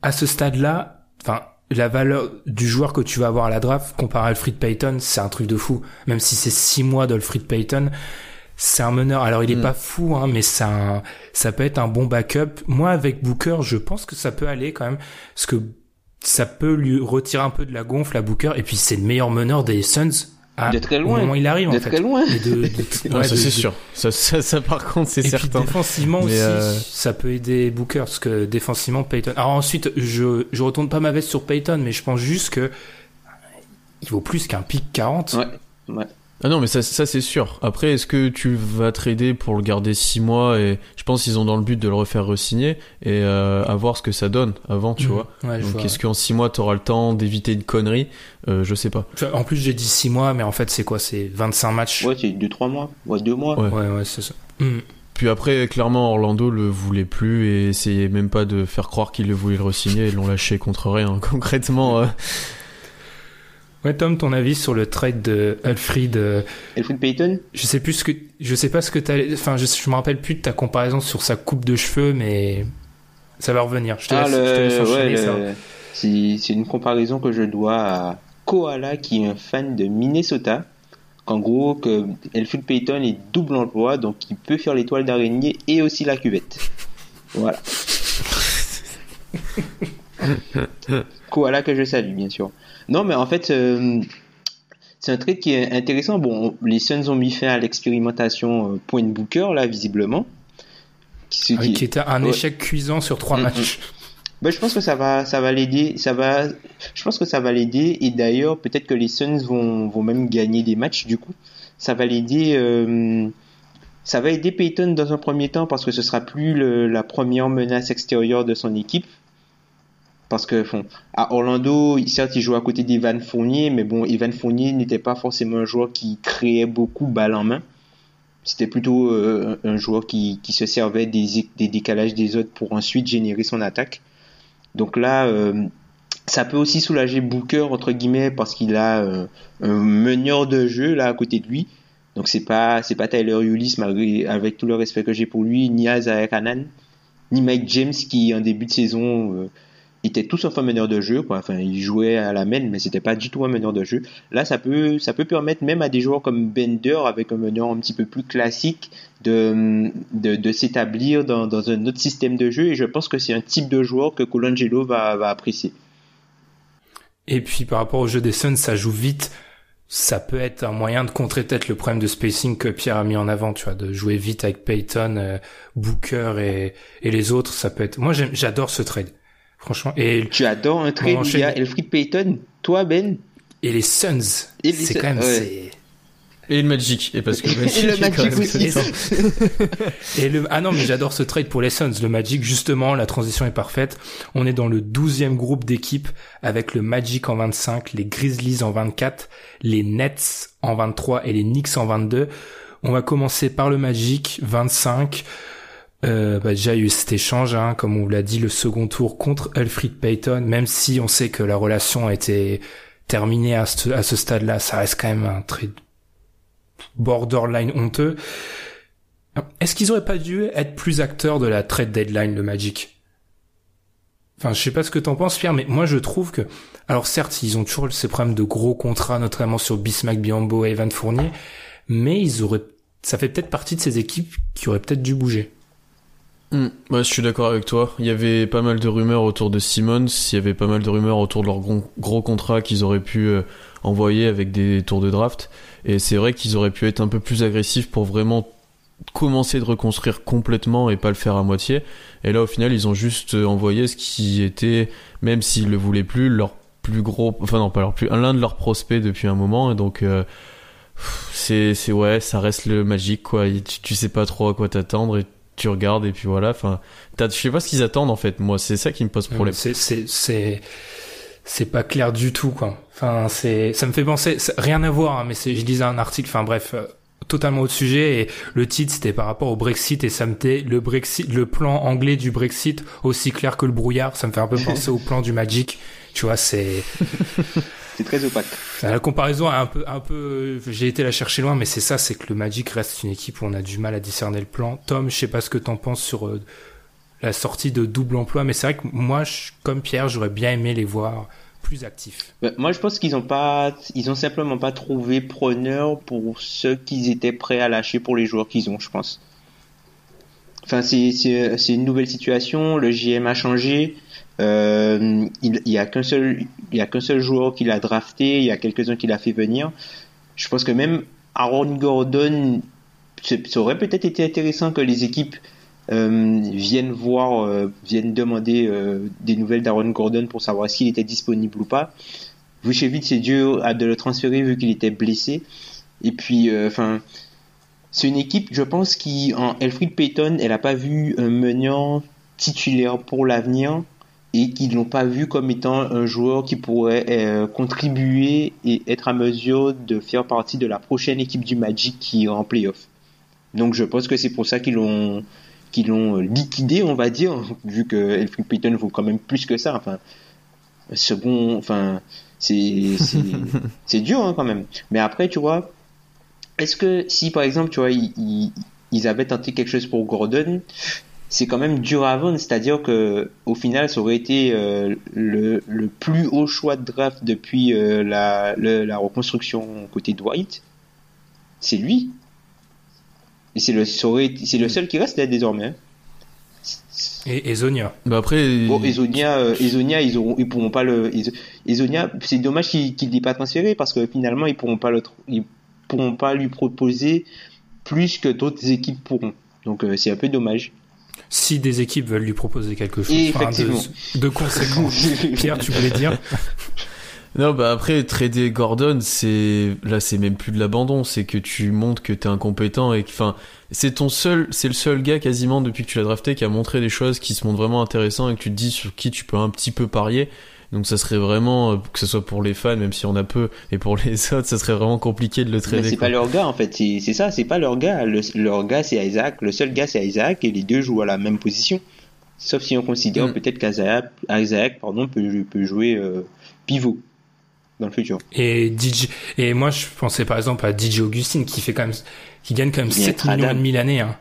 À ce stade-là, enfin, la valeur du joueur que tu vas avoir à la draft comparé à Alfred Payton, c'est un truc de fou. Même si c'est six mois d'Alfred Payton, c'est un meneur. Alors il est Mm. pas fou, hein, mais c'est un, ça peut être un bon backup. Moi, avec Booker, je pense que ça peut aller quand même, parce que ça peut lui retirer un peu de la gonfle à Booker. Et puis c'est le meilleur meneur des Suns. À, De très Au loin. moment où il arrive, en De fait. très loin. Et de, de- Ouais, ouais, ça c'est sûr. Ça, ça, ça, par contre c'est et certain. puis défensivement Mais, aussi, euh, ça peut aider Booker parce que défensivement Payton. Alors ensuite, je je retourne pas ma veste sur Payton, mais je pense juste que il vaut plus qu'un pic 40. Ouais. Ouais. Ah non mais ça, ça c'est sûr. Après est-ce que tu vas trader pour le garder 6 mois et je pense qu'ils ont dans le but de le refaire re-signer et euh, à voir ce que ça donne avant tu Mhm. vois. Ouais, je Donc est-ce qu'en 6 mois t'auras le temps d'éviter une connerie? Euh, Je sais pas. En plus, j'ai dit 6 mois, mais en fait, c'est quoi? C'est 25 matchs? Ouais, c'est 2-3 mois. Ouais, 2 mois. Ouais. ouais, ouais, c'est ça. Mhm. Puis après clairement Orlando le voulait plus et essayait même pas de faire croire qu'il le voulait le re-signer et l'ont lâché contre rien. Concrètement euh, Ouais, Tom, ton avis sur le trade de Alfred euh, Alfred Payton? Je sais plus ce que, je sais pas ce que t'as, enfin, je, je me rappelle plus de ta comparaison sur sa coupe de cheveux, mais ça va revenir. Je te Ah, laisse, je te laisse le... enchaîner, ouais, ça. le- c'est une comparaison que je dois à Koala, qui est un fan de Minnesota. Qu'en gros, que Alfred Payton est double emploi, donc il peut faire l'étoile d'araignée et aussi la cuvette. Voilà. Koala que je salue, bien sûr. Non, mais en fait, euh, c'est un trade qui est intéressant. Bon, les Suns ont mis fin à l'expérimentation euh, point Booker, là, visiblement. Qui, Ah qui était un ouais. échec cuisant sur trois Mm, matchs. Ben, je pense que ça va, ça va l'aider, ça va, je pense que ça va l'aider et d'ailleurs peut-être que les Suns vont, vont même gagner des matchs du coup. Ça va l'aider, euh, ça va aider Peyton dans un premier temps parce que ce sera plus le- la première menace extérieure de son équipe. Parce que à Orlando, certes, il jouait à côté d'Evan Fournier, mais bon, Evan Fournier n'était pas forcément un joueur qui créait beaucoup balle en main. C'était plutôt euh, un joueur qui, se servait des, décalages des autres pour ensuite générer son attaque. Donc là, euh, ça peut aussi soulager Booker entre guillemets parce qu'il a euh, un meneur de jeu là à côté de lui. Donc c'est pas c'est pas Tyler Ulis malgré avec tout le respect que j'ai pour lui, ni Isaiah Kanan, ni Mike James qui en début de saison était tout sauf un meneur de jeu quoi. Enfin, il jouait à la main mais c'était pas du tout un meneur de jeu. Là, ça peut ça peut permettre même à des joueurs comme Bender avec un meneur un petit peu plus classique de de, s'établir dans, dans un autre système de jeu et je pense que c'est un type de joueur que Colangelo va va apprécier. Et puis par rapport au jeu des Suns, ça joue vite. Ça peut être un moyen de contrer peut-être le problème de spacing que Pierre a mis en avant, tu vois, de jouer vite avec Payton, euh, Booker et, et les autres. Ça peut être. Moi, j'adore ce trade, franchement. Et tu adores un trade où il y a Elfrid Payton, toi Ben? Et les Suns. C'est quand même. Ouais. Et le Magic, et parce que le Magic, et le Magic aussi. et le ah non mais j'adore ce trade pour les Suns. Le Magic justement, la transition est parfaite. On est dans le 12e groupe d'équipes avec le Magic en 25, les Grizzlies en 24, les Nets en 23 et les Knicks en 22. On va commencer par le Magic 25. Euh, bah déjà il y a eu cet échange, hein, comme on l'a dit, le second tour contre Alfred Payton, même si on sait que la relation a été terminée à ce, stade-là, ça reste quand même un trade borderline honteux. Est-ce qu'ils auraient pas dû être plus acteurs de la trade deadline, le Magic? Enfin, je sais pas ce que t'en penses, Pierre, mais moi je trouve que, alors certes, ils ont toujours ces problèmes de gros contrats, notamment sur Bismack Biombo et Evan Fournier, mais ils auraient, ça fait peut-être partie de ces équipes qui auraient peut-être dû bouger. Mmh, je suis d'accord avec toi. Il y avait pas mal de rumeurs autour de Simmons, il y avait pas mal de rumeurs autour de leurs gros, contrats qu'ils auraient pu euh, envoyer avec des tours de draft. Et c'est vrai qu'ils auraient pu être un peu plus agressifs pour vraiment commencer de reconstruire complètement et pas le faire à moitié. Et là, au final, ils ont juste envoyé ce qui était, même s'ils le voulaient plus, leur plus gros, enfin non, pas leur plus, l'un de leurs prospects depuis un moment. Et donc, euh, c'est, c'est ouais, ça reste le magique, quoi. Tu, tu sais pas trop à quoi t'attendre tu regardes et puis voilà. Enfin, je sais pas ce qu'ils attendent en fait. Moi, c'est ça qui me pose problème. C'est, c'est, c'est, c'est pas clair du tout, quoi. Enfin, c'est, ça me fait penser, rien à voir, hein, mais c'est, je lisais un article, enfin bref, euh, totalement autre sujet, et le titre c'était par rapport au Brexit, et ça me fait le Brexit, le plan anglais du Brexit aussi clair que le brouillard, ça me fait un peu penser au plan du Magic, tu vois, c'est... c'est très opaque. La comparaison est un peu, un peu, j'ai été la chercher loin, mais c'est ça, c'est que le Magic reste une équipe où on a du mal à discerner le plan. Tom, je sais pas ce que t'en penses sur euh, la sortie de double emploi, mais c'est vrai que moi, je, comme Pierre, j'aurais bien aimé les voir plus actifs. Bah, moi, je pense qu'ils ont pas, ils ont simplement pas trouvé preneur pour ceux qu'ils étaient prêts à lâcher pour les joueurs qu'ils ont, je pense. Enfin, c'est, c'est, c'est une nouvelle situation. Le GM a changé. Euh, il, il y a qu'un seul, il y a qu'un seul joueur qu'il a drafté. Il y a quelques-uns qu'il a fait venir. Je pense que même Aaron Gordon, ça aurait peut-être été intéressant que les équipes euh, viennent voir, euh, viennent demander des nouvelles d'Aaron Gordon pour savoir s'il était disponible ou pas. Vucevic, c'est dur de le transférer vu qu'il était blessé. Et puis, enfin, c'est une équipe, je pense, qui en Elfrid Payton, elle a pas vu un menant titulaire pour l'avenir et qui ne l'ont pas vu comme étant un joueur qui pourrait euh, contribuer et être à mesure de faire partie de la prochaine équipe du Magic qui est en playoff. Donc je pense que c'est pour ça qu'ils l'ont qu'ils l'ont liquidé, on va dire, vu que Elfrid Payton vaut quand même plus que ça. Enfin, second, enfin, c'est c'est dur hein, quand même. Mais après, tu vois, est-ce que si par exemple, tu vois, ils, ils avaient tenté quelque chose pour Gordon, c'est quand même dur à vendre, c'est-à-dire que au final, ça aurait été euh, le, le, plus haut choix de draft depuis euh, la, le, la reconstruction côté Dwight. C'est lui. Et c'est le, c'est le seul qui reste là désormais. Hein. Et Ezonia. Bah après. Bon, Ezonia, euh, Ezonia, ils auront, ils pourront pas le. Ezonia, c'est dommage qu'il qu n'ait pas transféré parce que finalement, ils pourront pas le, ils pourront pas lui proposer plus que d'autres équipes pourront. Donc c'est un peu dommage si des équipes veulent lui proposer quelque chose enfin, de, de conséquent. Pierre, tu voulais dire? Non, bah après, trader Gordon, c'est là, c'est même plus de l'abandon, c'est que tu montres que t'es incompétent et que, enfin, c'est ton seul, c'est le seul gars quasiment depuis que tu l'as drafté qui a montré des choses qui se montrent vraiment intéressantes et que tu te dis sur qui tu peux un petit peu parier. Donc ça serait vraiment, euh, que ce soit pour les fans, même si on a peu, et pour les autres, ça serait vraiment compliqué de le trader. Mais c'est pas leur gars en fait, c'est ça, c'est pas leur gars. Le, leur gars c'est Isaac, le seul gars c'est Isaac et les deux jouent à la même position. Sauf si on considère Mm. peut-être qu'Isaac Isaac, pardon, peut, peut jouer euh, pivot dans le futur. Et DJ, et moi, je pensais par exemple à DJ Augustine qui fait quand même, qui gagne quand même Il est 7 millions et demi l'année, hein.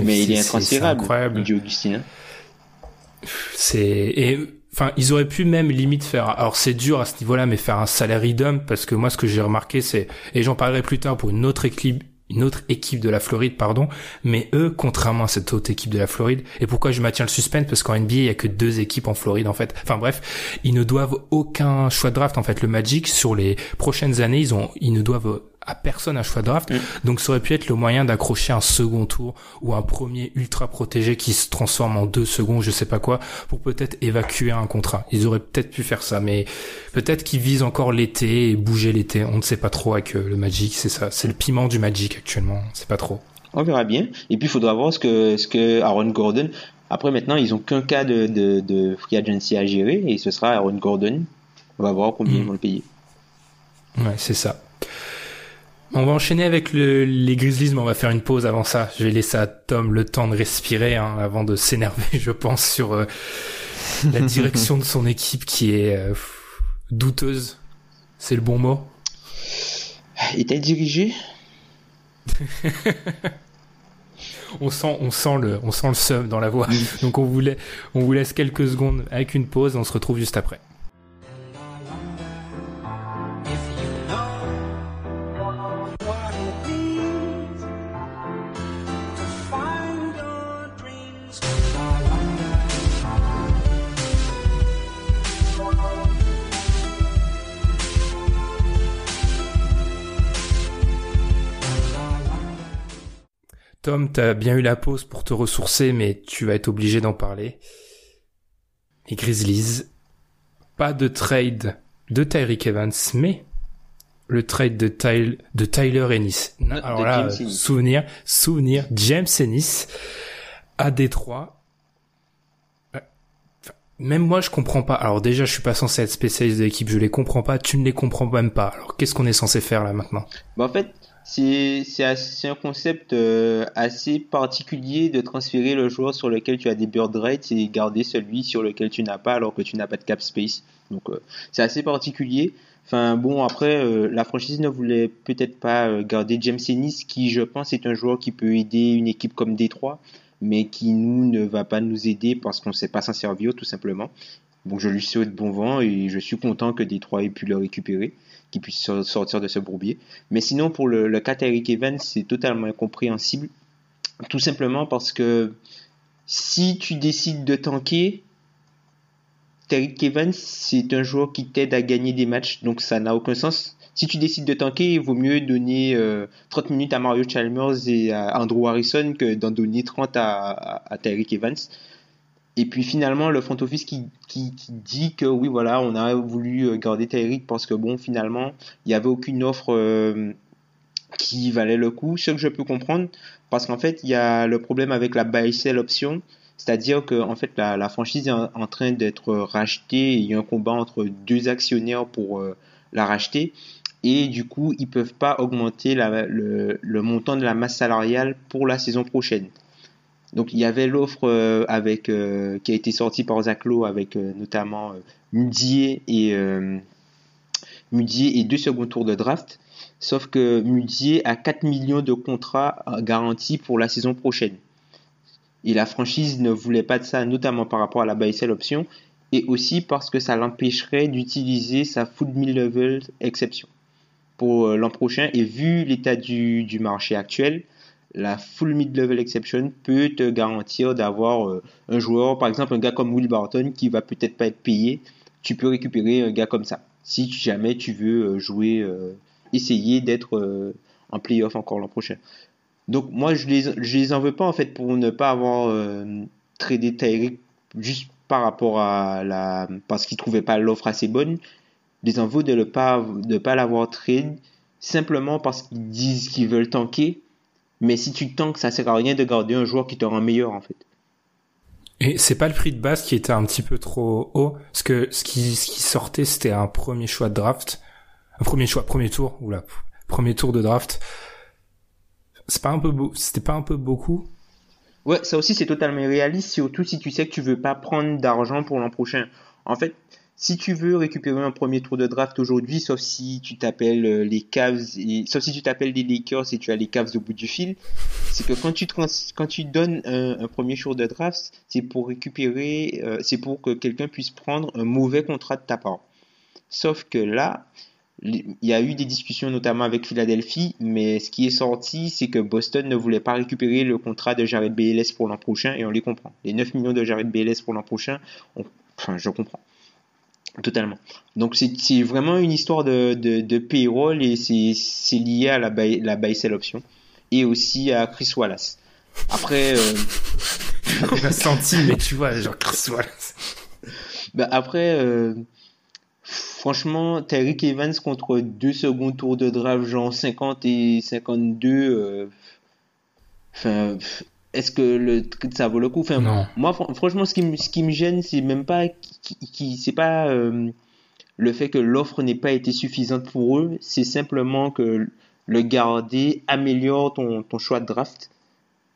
Mais il est intransférable. Dieu Augustine. hein. C'est, et, enfin, ils auraient pu même limite faire, alors c'est dur à ce niveau-là, mais faire un salary dump, parce que moi, ce que j'ai remarqué, c'est, et j'en parlerai plus tard pour une autre équipe, une autre équipe de la Floride, pardon, mais eux, contrairement à cette autre équipe de la Floride, et pourquoi je maintiens le suspense, parce qu'en NBA, il y a que deux équipes en Floride, en fait. Enfin bref, ils ne doivent aucun choix de draft, en fait. Le Magic, sur les prochaines années, ils ont, ils ne doivent à personne un choix de draft. Donc ça aurait pu être le moyen d'accrocher un second tour ou un premier ultra protégé qui se transforme en deux secondes, je sais pas quoi, pour peut-être évacuer un contrat. Ils auraient peut-être pu faire ça, mais peut-être qu'ils visent encore l'été et bouger l'été. On ne sait pas trop avec euh, le Magic, c'est ça. C'est le piment du Magic actuellement, on sait pas trop. On verra bien. Et puis il faudra voir ce que, ce que Aaron Gordon. Après maintenant, ils ont qu'un cas de, de, de free agency à gérer et ce sera Aaron Gordon. On va voir combien Mm. ils vont le payer. Ouais, c'est ça. On va enchaîner avec le- les Grizzlies, mais on va faire une pause avant ça. Je vais laisser à Tom le temps de respirer hein, avant de s'énerver, je pense, sur euh, la direction de son équipe qui est euh, douteuse. C'est le bon mot? Et t'as dirigé On sent, on sent le, on sent le seum dans la voix. Donc on vous, la- on vous laisse quelques secondes avec une pause. On se retrouve juste après. Tom, t'as bien eu la pause pour te ressourcer, mais tu vas être obligé d'en parler. Les Grizzlies, pas de trade de Tyreek Evans, mais le trade de, Tyl- de Tyler Ennis. De Alors là, souvenir, souvenir, James Ennis à Détroit. Euh, Même moi, je comprends pas. Alors déjà, je suis pas censé être spécialiste de l'équipe, je les comprends pas. Tu ne les comprends même pas. Alors qu'est-ce qu'on est censé faire là maintenant? Bah, en fait, c'est un concept euh, assez particulier de transférer le joueur sur lequel tu as des bird rates et garder celui sur lequel tu n'as pas alors que tu n'as pas de cap space. Donc euh, c'est assez particulier. Enfin bon, après, euh, la franchise ne voulait peut-être pas garder James Ennis, qui je pense est un joueur qui peut aider une équipe comme Détroit, mais qui nous ne va pas nous aider parce qu'on ne sait pas s'en servir tout simplement. Bon, je lui souhaite bon vent et je suis content que Détroit ait pu le récupérer, qu'il puisse sor- sortir de ce bourbier. Mais sinon, pour le, le cas Evans, c'est totalement incompréhensible. Tout simplement parce que si tu décides de tanker, Tyreek Evans, c'est un joueur qui t'aide à gagner des matchs, donc ça n'a aucun sens. Si tu décides de tanker, il vaut mieux donner euh, 30 minutes à Mario Chalmers et à Andrew Harrison que d'en donner 30 à, à, Evans. Et puis finalement, le front office qui, qui, dit que oui, voilà, on a voulu euh, garder Tyreek parce que bon, finalement, il n'y avait aucune offre euh, qui valait le coup, ce que je peux comprendre, parce qu'en fait, il y a le problème avec la buy sell option, c'est-à-dire que en fait, la, franchise est en, train d'être rachetée, et il y a un combat entre deux actionnaires pour euh, la racheter, et du coup, ils peuvent pas augmenter le montant de la masse salariale pour la saison prochaine. Donc il y avait l'offre euh, avec euh, qui a été sortie par Zach Lowe avec euh, notamment Mudier et Mudier et deux second tours de draft. Sauf que Mudier a 4 millions de contrats garantis pour la saison prochaine. Et la franchise ne voulait pas de ça, notamment par rapport à la buy option, et aussi parce que ça l'empêcherait d'utiliser sa full mid-level exception pour l'an prochain. Et vu l'état du marché actuel, la full mid-level exception peut te garantir d'avoir euh, un joueur, par exemple un gars comme Will Barton qui va peut-être pas être payé. Tu peux récupérer un gars comme ça. Si jamais tu veux euh, jouer, euh, essayer d'être en playoff encore l'an prochain. Donc moi je les, je les en veux pas en fait pour ne pas avoir euh, tradé Tyreek juste par rapport à la parce qu'ils trouvaient pas l'offre assez bonne les en veut de ne pas, de pas l'avoir trade simplement parce qu'ils disent qu'ils veulent tanker. Mais si tu tankes, ça sert à rien de garder un joueur qui te rend meilleur, en fait. Et c'est pas le prix de base qui était un petit peu trop haut, parce que ce qui, ce qui sortait, c'était un premier choix de draft. Un premier choix, premier tour, oula, premier tour de draft. C'est pas un peu beau, c'était pas un peu beaucoup? Ouais, ça aussi c'est totalement réaliste, surtout si tu sais que tu veux pas prendre d'argent pour l'an prochain. En fait, si tu veux récupérer un premier tour de draft aujourd'hui, sauf si tu t'appelles euh, les Cavs, et, sauf si tu t'appelles les Lakers et tu as les Cavs au bout du fil, c'est que quand tu, quand tu donnes un, premier tour de draft, c'est pour récupérer, euh, c'est pour que quelqu'un puisse prendre un mauvais contrat de ta part. Sauf que là, il y a eu des discussions notamment avec Philadelphie, mais ce qui est sorti, c'est que Boston ne voulait pas récupérer le contrat de Jared BLS pour l'an prochain, et on les comprend. Les 9 millions de Jared BLS pour l'an prochain, enfin, je comprends. Totalement. Donc c'est vraiment une histoire de, de, de payroll et c'est lié à la buy, la buy sell option et aussi à Chris Wallace. Après, euh... on a senti, mais tu vois, genre Chris Wallace. Bah après, euh... franchement, Tyreek Evans contre deux secondes tours de draft, genre 50 et 52. Euh... Enfin, est-ce que le ça vaut le coup? Enfin, Moi, franchement, ce qui, me, ce qui me gêne, c'est même pas, qui, c'est pas euh, le fait que l'offre n'ait pas été suffisante pour eux, c'est simplement que le garder améliore ton, ton choix de draft.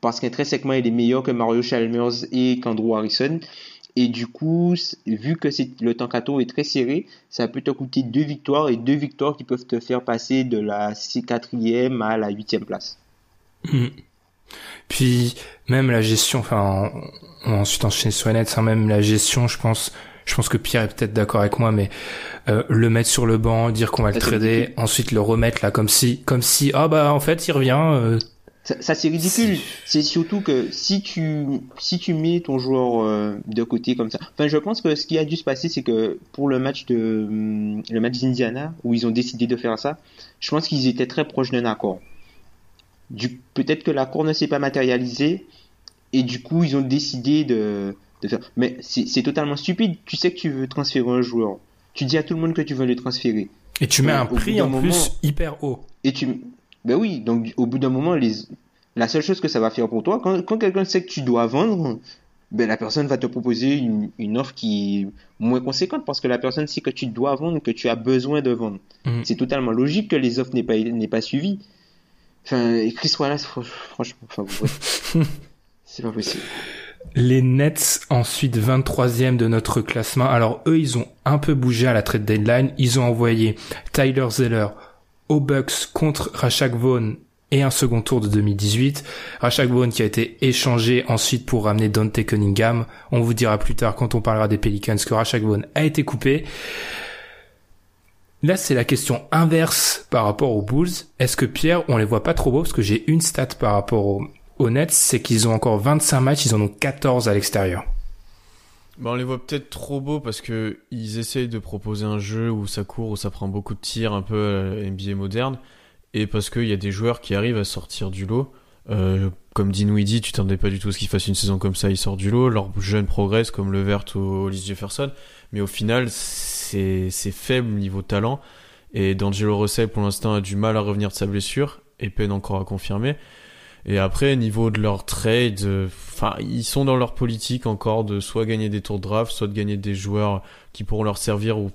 Parce qu'intrinsèquement, il est meilleur que Mario Chalmers et qu'Andrew Harrison. Et du coup, vu que le tankato est très serré, ça peut te coûter deux victoires et deux victoires qui peuvent te faire passer de la 4e à la 8e place. Hmm. Puis même la gestion, enfin on, ensuite enchaîner sur les nets, hein, même la gestion, je pense, je pense que Pierre est peut-être d'accord avec moi, mais euh, le mettre sur le banc, dire qu'on va le trader, ensuite le remettre là comme si, comme si ah bah en fait il revient. Euh, ça, c'est ridicule. C'est surtout que si tu si tu mets ton joueur euh, de côté comme ça. Enfin, je pense que ce qui a dû se passer, c'est que pour le match de le match d'Indiana où ils ont décidé de faire ça, je pense qu'ils étaient très proches d'un accord peut-être que l'accord ne s'est pas matérialisé et du coup ils ont décidé de, faire. Mais c'est totalement stupide. Tu sais que tu veux transférer un joueur. Tu dis à tout le monde que tu veux le transférer. Et tu mets un prix en plus hyper haut. Et tu, ben oui. Donc au bout d'un moment, les... la seule chose que ça va faire pour toi, quand, quand quelqu'un sait que tu dois vendre, ben la personne va te proposer une, une, offre qui est moins conséquente parce que la personne sait que tu dois vendre, que tu as besoin de vendre. Mhm. C'est totalement logique que les offres n'aient pas, pas suivi. Enfin, Chris Wallace, franchement, enfin, c'est pas possible. Les Nets, ensuite 23e de notre classement. Alors eux, ils ont un peu bougé à la trade deadline. Ils ont envoyé Tyler Zeller aux Bucks contre Rashak Vaughn et un second tour de 2018. Rashak Vaughn qui a été échangé ensuite pour ramener Dante Cunningham. On vous dira plus tard quand on parlera des Pelicans que Rashak Vaughn a été coupé. Là, c'est la question inverse par rapport aux Bulls. Est-ce que Pierre, on les voit pas trop beaux? Parce que j'ai une stat par rapport aux, Nets, c'est qu'ils ont encore 25 matchs, ils en ont 14 à l'extérieur. Bah, on les voit peut-être trop beaux parce que ils essayent de proposer un jeu où ça court, où ça prend beaucoup de tirs, un peu euh, NBA moderne, et parce qu'il y a des joueurs qui arrivent à sortir du lot. Euh, comme Dinwiddie, tu t'attendais pas du tout à ce qu'il fasse une saison comme ça, il sort du lot. Leurs jeunes progressent comme Levert ou Hollis Jefferson, mais au final, c'est faible niveau talent. Et D'Angelo Russell, pour l'instant, a du mal à revenir de sa blessure et peine encore à confirmer. Et après, niveau de leur trade, enfin, ils sont dans leur politique encore de soit gagner des tours de draft, soit de gagner des joueurs qui pourront leur servir ou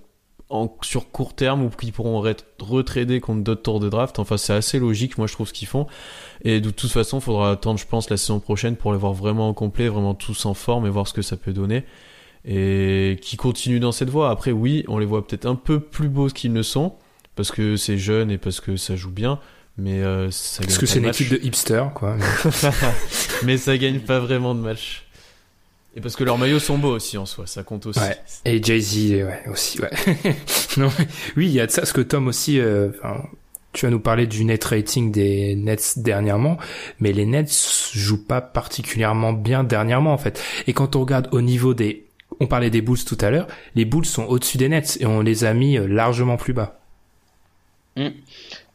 sur court terme ou qui pourront retrader contre d'autres tours de draft. Enfin, c'est assez logique, moi, je trouve ce qu'ils font. Et de toute façon, faudra attendre, je pense, la saison prochaine pour les voir vraiment en complet, vraiment tous en forme et voir ce que ça peut donner et qui continuent dans cette voie. Après, oui, on les voit peut-être un peu plus beaux qu'ils ne sont, parce que c'est jeune et parce que ça joue bien, mais euh, ça Parce que c'est une équipe de hipster, quoi. mais ça gagne pas vraiment de match. Et parce que leurs maillots sont beaux aussi en soi, ça compte aussi. Ouais. Et Jay-Z, ouais, aussi, ouais. non, oui, il y a de ça, parce que Tom aussi, euh, tu vas nous parler du net rating des Nets dernièrement, mais les Nets jouent pas particulièrement bien dernièrement, en fait. Et quand on regarde au niveau des on parlait des Bulls tout à l'heure, les Bulls sont au-dessus des Nets et on les a mis euh, largement plus bas. Hmm.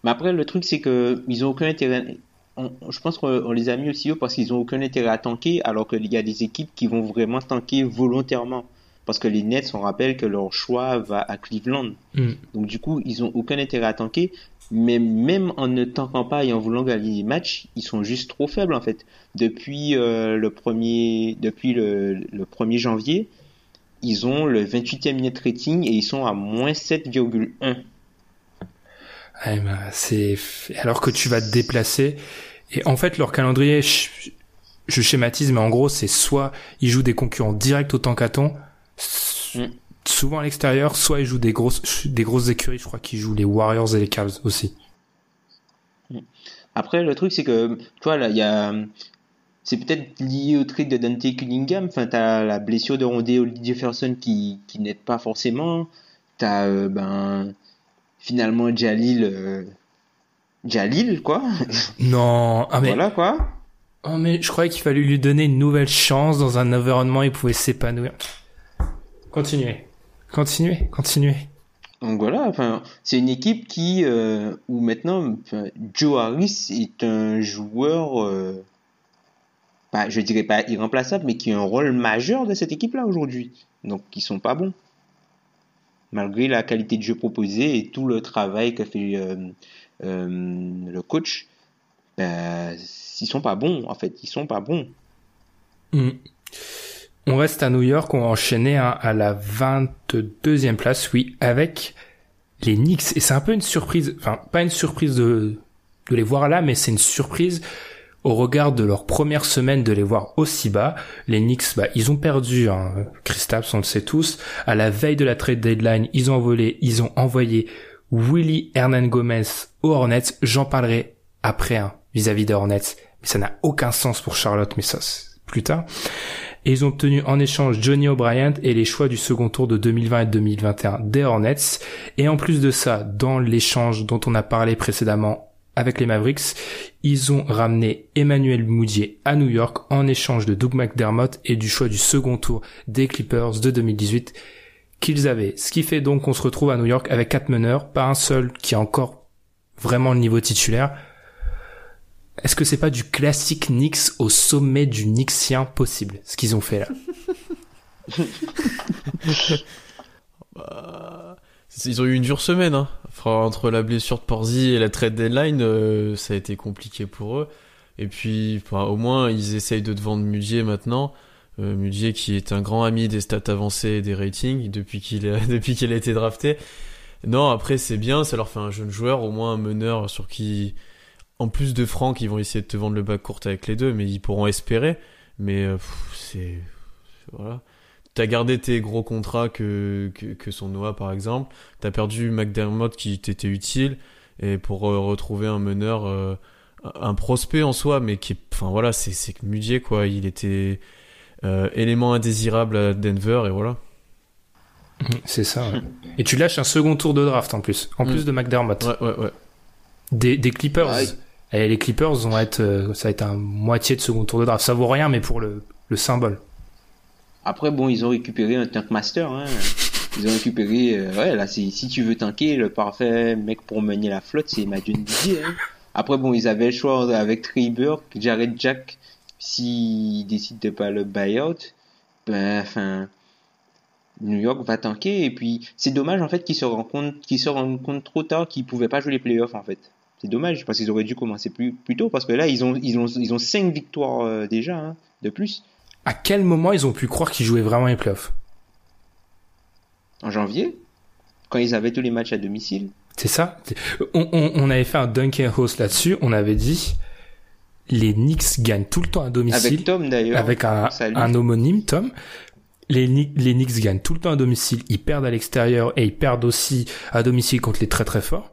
Mais après, le truc, c'est que ils ont aucun intérêt. je pense qu'on les a mis aussi haut parce qu'ils ont aucun intérêt à tanker, alors qu'il y a des équipes qui vont vraiment tanker volontairement. parce que les Nets, on rappelle que leur choix va à Cleveland. Mm. Donc du coup, ils ont aucun intérêt à tanker. Mais même en ne tankant pas et en voulant gagner les matchs, ils sont juste trop faibles en fait. Depuis euh, le premier, depuis le, le 1er janvier, ils ont le 28e net rating et ils sont à moins 7,1. Ouais, bah, c'est alors que tu vas te déplacer et en fait leur calendrier je, schématise mais en gros c'est soit ils jouent des concurrents directs au tankathon s- Mm. souvent à l'extérieur soit ils jouent des grosses des grosses écuries je crois qu'ils jouent les Warriors et les Cavs aussi Après, le truc, c'est que, tu vois, là, il y a. C'est peut-être lié au trade de Dante Cunningham. Enfin, t'as la blessure de Rondé Oli Jefferson qui, qui n'aide pas forcément. T'as, euh, ben. Finalement, Jalil. euh, Jalil, quoi. non ah mais voilà, quoi. oh, mais je croyais qu'il fallait lui donner une nouvelle chance dans un environnement où il pouvait s'épanouir continuez continuez continuez Donc voilà, enfin, c'est une équipe qui, euh, où maintenant, enfin, Joe Harris est un joueur, euh, pas, je dirais pas irremplaçable, mais qui a un rôle majeur de cette équipe-là aujourd'hui. Donc, ils sont pas bons. Malgré la qualité de jeu proposée et tout le travail que fait euh, euh, le coach, ben, ils sont pas bons, en fait, ils sont pas bons. Hmm. On reste à New York, on va enchaîner à la 22e place, oui, avec les Knicks. Et c'est un peu une surprise, enfin pas une surprise de les voir là, mais c'est une surprise au regard de leur première semaine de les voir aussi bas. Les Knicks, bah, ils ont perdu, hein, Kristaps, on le sait tous. À la veille de la trade deadline, ils ont volé, ils ont envoyé Willy Hernan Gomez aux Hornets. J'en parlerai après hein, vis-à-vis des Hornets, mais ça n'a aucun sens pour Charlotte, mais ça plus tard. Et ils ont obtenu en échange Johnny O'Brien et les choix du second tour de 2020 et 2021 des Hornets. Et en plus de ça, dans l'échange dont on a parlé précédemment avec les Mavericks, ils ont ramené Emmanuel Moudier à New York en échange de Doug McDermott et du choix du second tour des Clippers de 2018 qu'ils avaient. Ce qui fait donc qu'on se retrouve à New York avec quatre meneurs, pas un seul qui a encore vraiment le niveau titulaire. Est-ce que c'est pas du classique Knicks au sommet du Knicksien possible, ce qu'ils ont fait là? Bah, ils ont eu une dure semaine. Hein. Entre la blessure de Porzi et la trade deadline, euh, ça a été compliqué pour eux. Et puis, enfin, au moins, ils essayent de te vendre Mudier maintenant. Euh, Mudier qui est un grand ami des stats avancées et des ratings depuis qu'il a, depuis qu'il a été drafté. Non, après c'est bien, ça leur fait un jeune joueur, au moins un meneur sur qui, en plus de Franck, ils vont essayer de te vendre le bac court avec les deux, mais ils pourront espérer. Mais euh, c'est voilà. T'as gardé tes gros contrats que, que, que son Noah par exemple. T'as perdu McDermott qui t'était utile et pour euh, retrouver un meneur, euh, un prospect en soi, mais qui, est- enfin voilà, c'est c'est que Mudier quoi. Il était euh, élément indésirable à Denver et voilà. C'est ça. ouais. Et tu lâches un second tour de draft en plus, en Mm. plus de McDermott. Ouais ouais ouais. Des, des Clippers. Ouais. Et les Clippers vont être, euh, ça va être un moitié de second tour de draft. Ça vaut rien, mais pour le, le symbole. Après, bon, ils ont récupéré un tank master. Hein. Ils ont récupéré. euh, ouais, là, si tu veux tanker, le parfait mec pour mener la flotte, c'est Madjon Didier. Hein. Après, bon, ils avaient le choix avec Trey Jared Jack, s'ils décident de pas le buyout. Ben, enfin, New York va tanker. Et puis, c'est dommage en fait qu'ils se rendent compte, qu'ils se rendent compte trop tard qu'ils pouvaient pas jouer les playoffs en fait. C'est dommage parce qu'ils auraient dû commencer plus, plus tôt parce que là, ils ont, ils ont, ils ont cinq victoires euh, déjà hein, de plus À quel moment ils ont pu croire qu'ils jouaient vraiment les playoffs en janvier, quand ils avaient tous les matchs à domicile. C'est ça on, on, on avait fait un Duncan House là-dessus. On avait dit les Knicks gagnent tout le temps à domicile. Avec Tom d'ailleurs. avec un, homonyme, Tom. Les Knicks gagnent tout le temps à domicile, ils perdent à l'extérieur et ils perdent aussi à domicile contre les très très forts.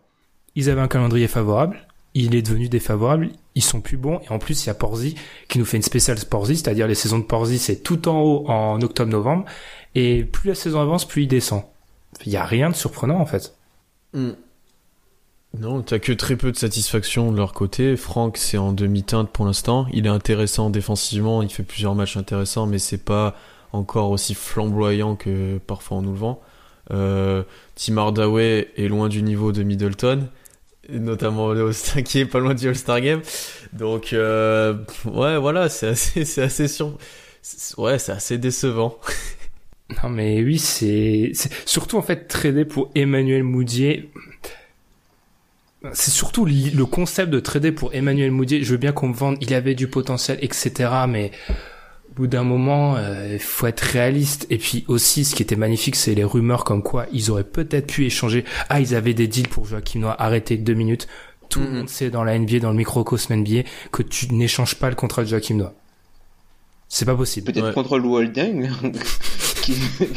Ils avaient un calendrier favorable, il est devenu défavorable, ils sont plus bons et en plus il y a Porzi qui nous fait une spéciale Porzi, c'est-à-dire les saisons de Porzi c'est tout en haut en octobre-novembre et plus la saison avance plus il descend. Il y a rien de surprenant en fait. Hmm. Non, t'as que très peu de satisfaction de leur côté. Franck, c'est en demi-teinte pour l'instant. Il est intéressant défensivement, il fait plusieurs matchs intéressants, mais c'est pas encore aussi flamboyant que parfois on nous le vend. Euh, Tim Hardaway est loin du niveau de Middleton, et notamment le All-Star qui est pas loin du All-Star Game. Donc euh, ouais, voilà, c'est assez, c'est assez sur... Ouais, c'est assez décevant. Non mais oui, c'est surtout en fait trader pour Emmanuel Moudier. C'est surtout le concept de trader pour Emmanuel Moudier. Je veux bien qu'on me vende, il avait du potentiel, etc. Mais bout d'un moment, euh, il faut être réaliste. Et puis aussi, ce qui était magnifique, c'est les rumeurs comme quoi ils auraient peut-être pu échanger. Ah, ils avaient des deals pour Joachim Noah. Arrêtez deux minutes. Tout le Mhm. monde sait dans la NBA, dans le microcosme NBA, que tu n'échanges pas le contrat de Joachim Noah. C'est pas possible. Peut-être Ouais. contre le Holding.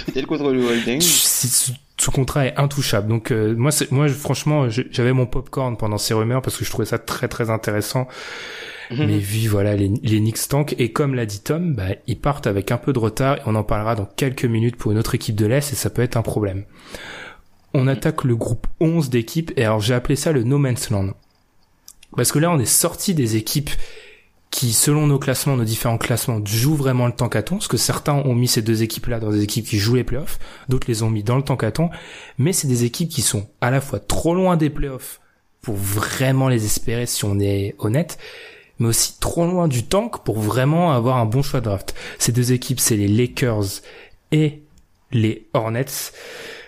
Peut-être contre le Holding. Si- ce, ce contrat est intouchable. Donc euh, moi, moi, franchement, j'avais mon popcorn pendant ces rumeurs parce que je trouvais ça très très intéressant. Mais vu voilà les, les Knicks tank et comme l'a dit Tom, bah, ils partent avec un peu de retard et on en parlera dans quelques minutes pour une autre équipe de l'Est et ça peut être un problème. On attaque le groupe 11 d'équipes et alors j'ai appelé ça le No Man's Land. Parce que là on est sorti des équipes qui, selon nos classements, nos différents classements, jouent vraiment le tankathon, parce que certains ont mis ces deux équipes-là dans des équipes qui jouent les playoffs, d'autres les ont mis dans le tankathon, mais c'est des équipes qui sont à la fois trop loin des playoffs pour vraiment les espérer si on est honnête, mais aussi trop loin du tank pour vraiment avoir un bon choix de draft. Ces deux équipes, c'est les Lakers et les Hornets.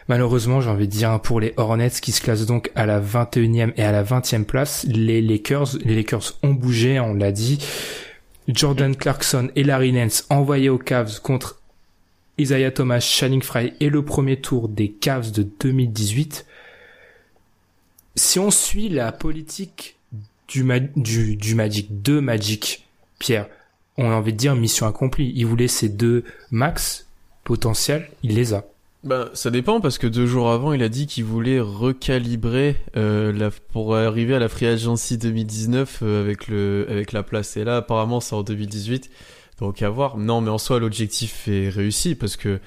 Malheureusement, j'ai envie de dire pour les Hornets qui se classent donc à la 21e et à la 20e place, les Lakers, les Lakers ont bougé, on l'a dit. Jordan Clarkson et Larry Nance envoyés aux Cavs contre Isaiah Thomas, Channing Frye et le premier tour des Cavs de 2018. Si on suit la politique du, du, du Magic, de Magic, Pierre, on a envie de dire mission accomplie. Il voulait ces deux max potentiels, il les a. Bah, ça dépend parce que deux jours avant, il a dit qu'il voulait recalibrer euh, pour arriver à la Free Agency 2019 euh, avec le avec la place. Et là, apparemment, c'est en 2018. Donc à voir. Non, mais en soi, l'objectif est réussi parce que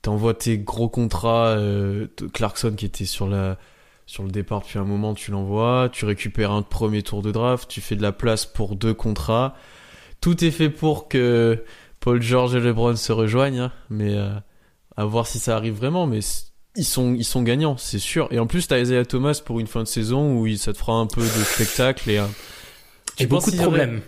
t'envoies tes gros contrats. Euh, Clarkson qui était sur la sur le départ depuis un moment, tu l'envoies. Tu récupères un premier tour de draft. Tu fais de la place pour deux contrats. Tout est fait pour que Paul George et LeBron se rejoignent, hein, mais euh, à voir si ça arrive vraiment, mais ils sont, ils sont gagnants, c'est sûr. Et en plus, t'as Isaiah Thomas pour une fin de saison où il, ça te fera un peu de spectacle et, euh, tu Et beaucoup de aurait- problèmes.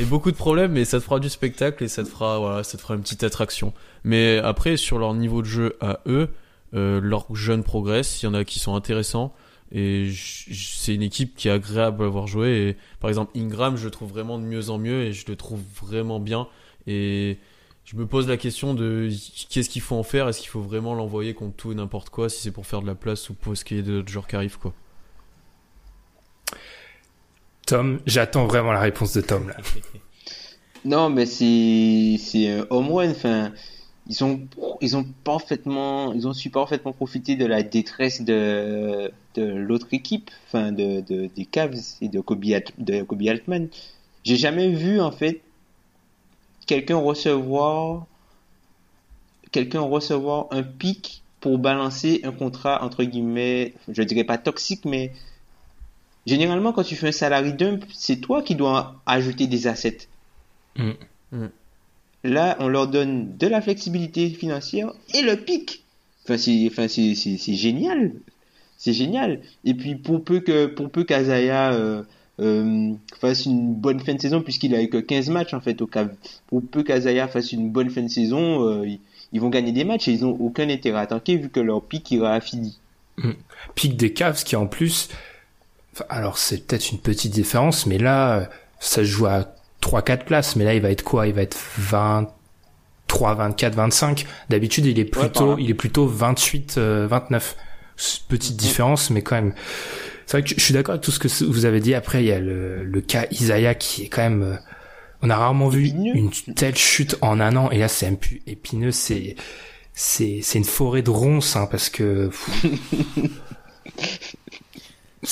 Et beaucoup de problèmes, mais ça te fera du spectacle et ça te fera, voilà, ça te fera une petite attraction. Mais après, sur leur niveau de jeu à eux, leurs jeunes progressent, il y en a qui sont intéressants. Et c'est une équipe qui est agréable à voir jouer. Et par exemple, Ingram, je le trouve vraiment de mieux en mieux et je le trouve vraiment bien. Et je me pose la question de qu'est-ce qu'il faut en faire Est-ce qu'il faut vraiment l'envoyer contre tout et n'importe quoi si c'est pour faire de la place ou pour ce qu'il y ait d'autres joueurs qui arrivent quoi Tom, j'attends vraiment la réponse de Tom là. Non, mais c'est c'est un home run. Enfin, ils ont ils ont parfaitement ils ont su parfaitement profiter de la détresse de de l'autre équipe, enfin de, de des Cavs et de Kobe de Kobe Altman. J'ai jamais vu en fait quelqu'un recevoir quelqu'un recevoir un pic pour balancer un contrat entre guillemets, je dirais pas toxique, mais généralement quand tu fais un salary dump, c'est toi qui dois ajouter des assets. Mm. Mm. Là, on leur donne de la flexibilité financière et le pic. Enfin, c'est, enfin, c'est, génial. C'est génial. Et puis, pour peu que, pour peu qu'Azaya euh, euh, fasse une bonne fin de saison, puisqu'il a eu que 15 matchs, en fait, au Cavs. Pour peu qu'Azaya fasse une bonne fin de saison, euh, ils, vont gagner des matchs et ils ont aucun intérêt à attaquer vu que leur pic ira à fini. Pic des Cavs qui en plus, alors c'est peut-être une petite différence, mais là, ça joue à 3-4 places, mais là il va être quoi? Il va être 23, 24, 25. D'habitude il est plutôt, il est plutôt 28, euh, 29. C'est une Petite différence, mais quand même. C'est vrai que je suis d'accord avec tout ce que vous avez dit. Après, il y a le, le cas Isaiah qui est quand même. euh, On a rarement vu Épineux. une telle chute en un an, et là c'est un peu épineux. C'est c'est c'est une forêt de ronces, hein, parce que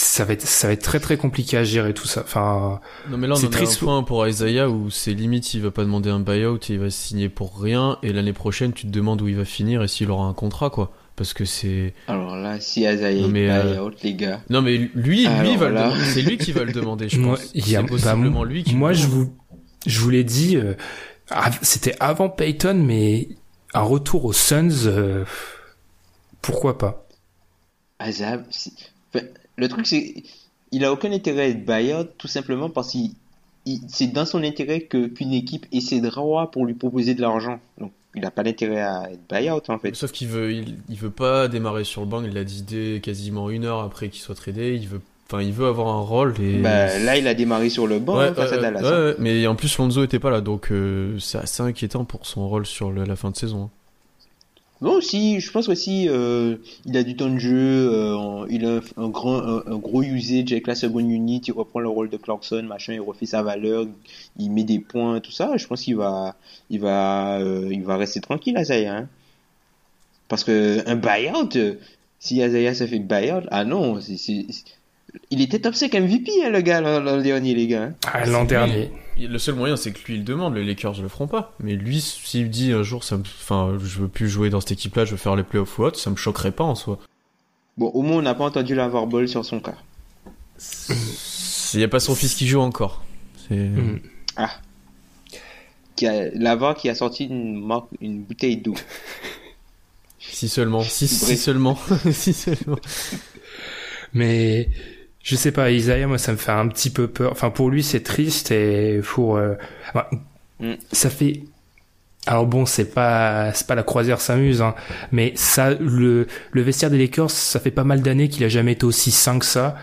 ça va être ça va être très très compliqué à gérer tout ça. Enfin, Non mais là on C'est en a triste. un point pour Isaiah où c'est limite il va pas demander un buyout, il va signer pour rien et l'année prochaine tu te demandes où il va finir et s'il aura un contrat quoi. Parce que c'est Alors là, si Non, mais, est euh, out, les gars. non mais lui lui va là. c'est lui qui va le demander je pense. il y a- C'est bah, possiblement lui qui moi je vous je vous l'ai dit, euh, c'était avant Peyton, mais un retour aux Suns, euh, pourquoi pas? Enfin, le truc c'est, il a aucun intérêt à être buyout tout simplement parce qu'il, il- c'est dans son intérêt que qu'une équipe ait ses droits pour lui proposer de l'argent. Donc il a pas d'intérêt à être buyout en fait. Sauf qu'il veut, il, il veut pas démarrer sur le banc. Il l'a dit dès quasiment une heure après qu'il soit tradé. Il veut, enfin, il veut avoir un rôle. Et Bah, là, il a démarré sur le banc Ouais, hein, face ouais, à Dallas. ouais, hein. ouais, mais en plus Lonzo était pas là, donc euh, c'est assez inquiétant pour son rôle sur le- la fin de saison. Bon, aussi, je pense aussi, euh, il a du temps de jeu, euh, il a un, un grand, un, un gros usage avec la seconde unit, il reprend le rôle de Clarkson, machin, il refait sa valeur, il met des points, tout ça. Je pense qu'il va, il va, euh, il va rester tranquille, Azaya. Hein. Parce que un buyout, euh, si Azaya se fait buyout, ah non, c'est, c'est- c'est- il était top 5 MVP, hein, le gars, l'an l'an dernier, les gars. hein. Ah, l'an dernier. Le seul moyen, c'est que lui il demande. Les Lakers le feront pas. Mais lui, s'il dit un jour, ça me, enfin, je veux plus jouer dans cette équipe-là, je veux faire les playoffs ou autre, ça me choquerait pas en soi. Bon, au moins, on n'a pas entendu la ball sur son cas. Il y a pas son fils qui joue encore. Mm. Ah. Qui a, Lavar qui a sorti une, marque, une bouteille d'eau. Si seulement, si, seulement, si seulement. Mais je sais pas, Isaiah, moi ça me fait un petit peu peur. Enfin pour lui c'est triste et pour euh, enfin, Mm. ça fait. Alors bon, c'est pas c'est pas la croisière s'amuse, hein, mais ça le le vestiaire des Lakers, ça fait pas mal d'années qu'il a jamais été aussi sain que ça.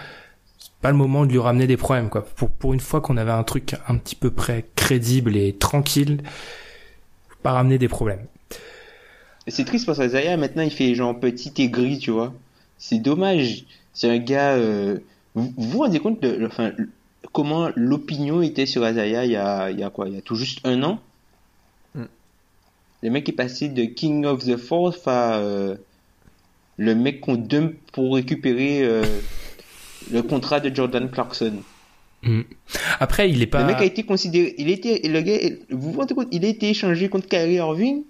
C'est pas le moment de lui ramener des problèmes quoi. Pour pour une fois qu'on avait un truc un petit peu près crédible et tranquille, faut pas ramener des problèmes. C'est triste parce que Zaya maintenant il fait genre petit et gris, tu vois. C'est dommage. C'est un gars. euh, Vous vous rendez compte de enfin, comment l'opinion était sur Azaya il y a, il y a quoi? Il y a tout juste un an? Mm. Le mec est passé de King of the Fourth à euh, le mec qu'on dump pour récupérer euh, le contrat de Jordan Clarkson. Mm. Après, il est pas. Le mec a été considéré, il était, le gars, vous vous rendez compte, il a été échangé contre Kyrie Irving,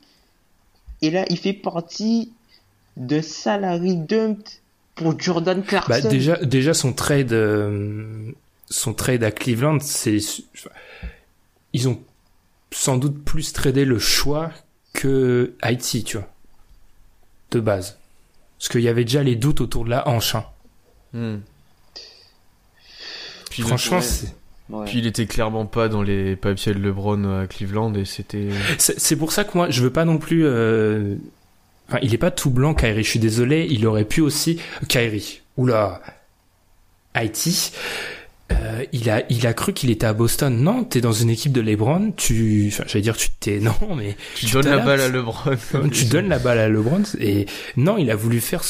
et là, il fait partie de salary dumped pour Jordan Clarkson. Bah, déjà, déjà son trade, euh, son trade à Cleveland, c'est, ils ont sans doute plus tradé le choix que Haïti, tu vois, de base, parce qu'il y avait déjà les doutes autour de la hanche. hein. Hmm. Puis, Franchement, c'est, Ouais. puis il était clairement pas dans les papiers de LeBron à Cleveland et c'était. c'est c'est pour ça que moi, je veux pas non plus. Euh... Enfin, il est pas tout blanc, Kyrie. Je suis désolé. Il aurait pu aussi Kyrie. Oula, Haïti. Euh, il a, il a cru qu'il était à Boston. Non, t'es dans une équipe de LeBron. Tu, enfin, j'allais dire, tu t'es non, mais Tu, donnes la balle à LeBron. tu donnes la balle à LeBron. Et non, il a voulu faire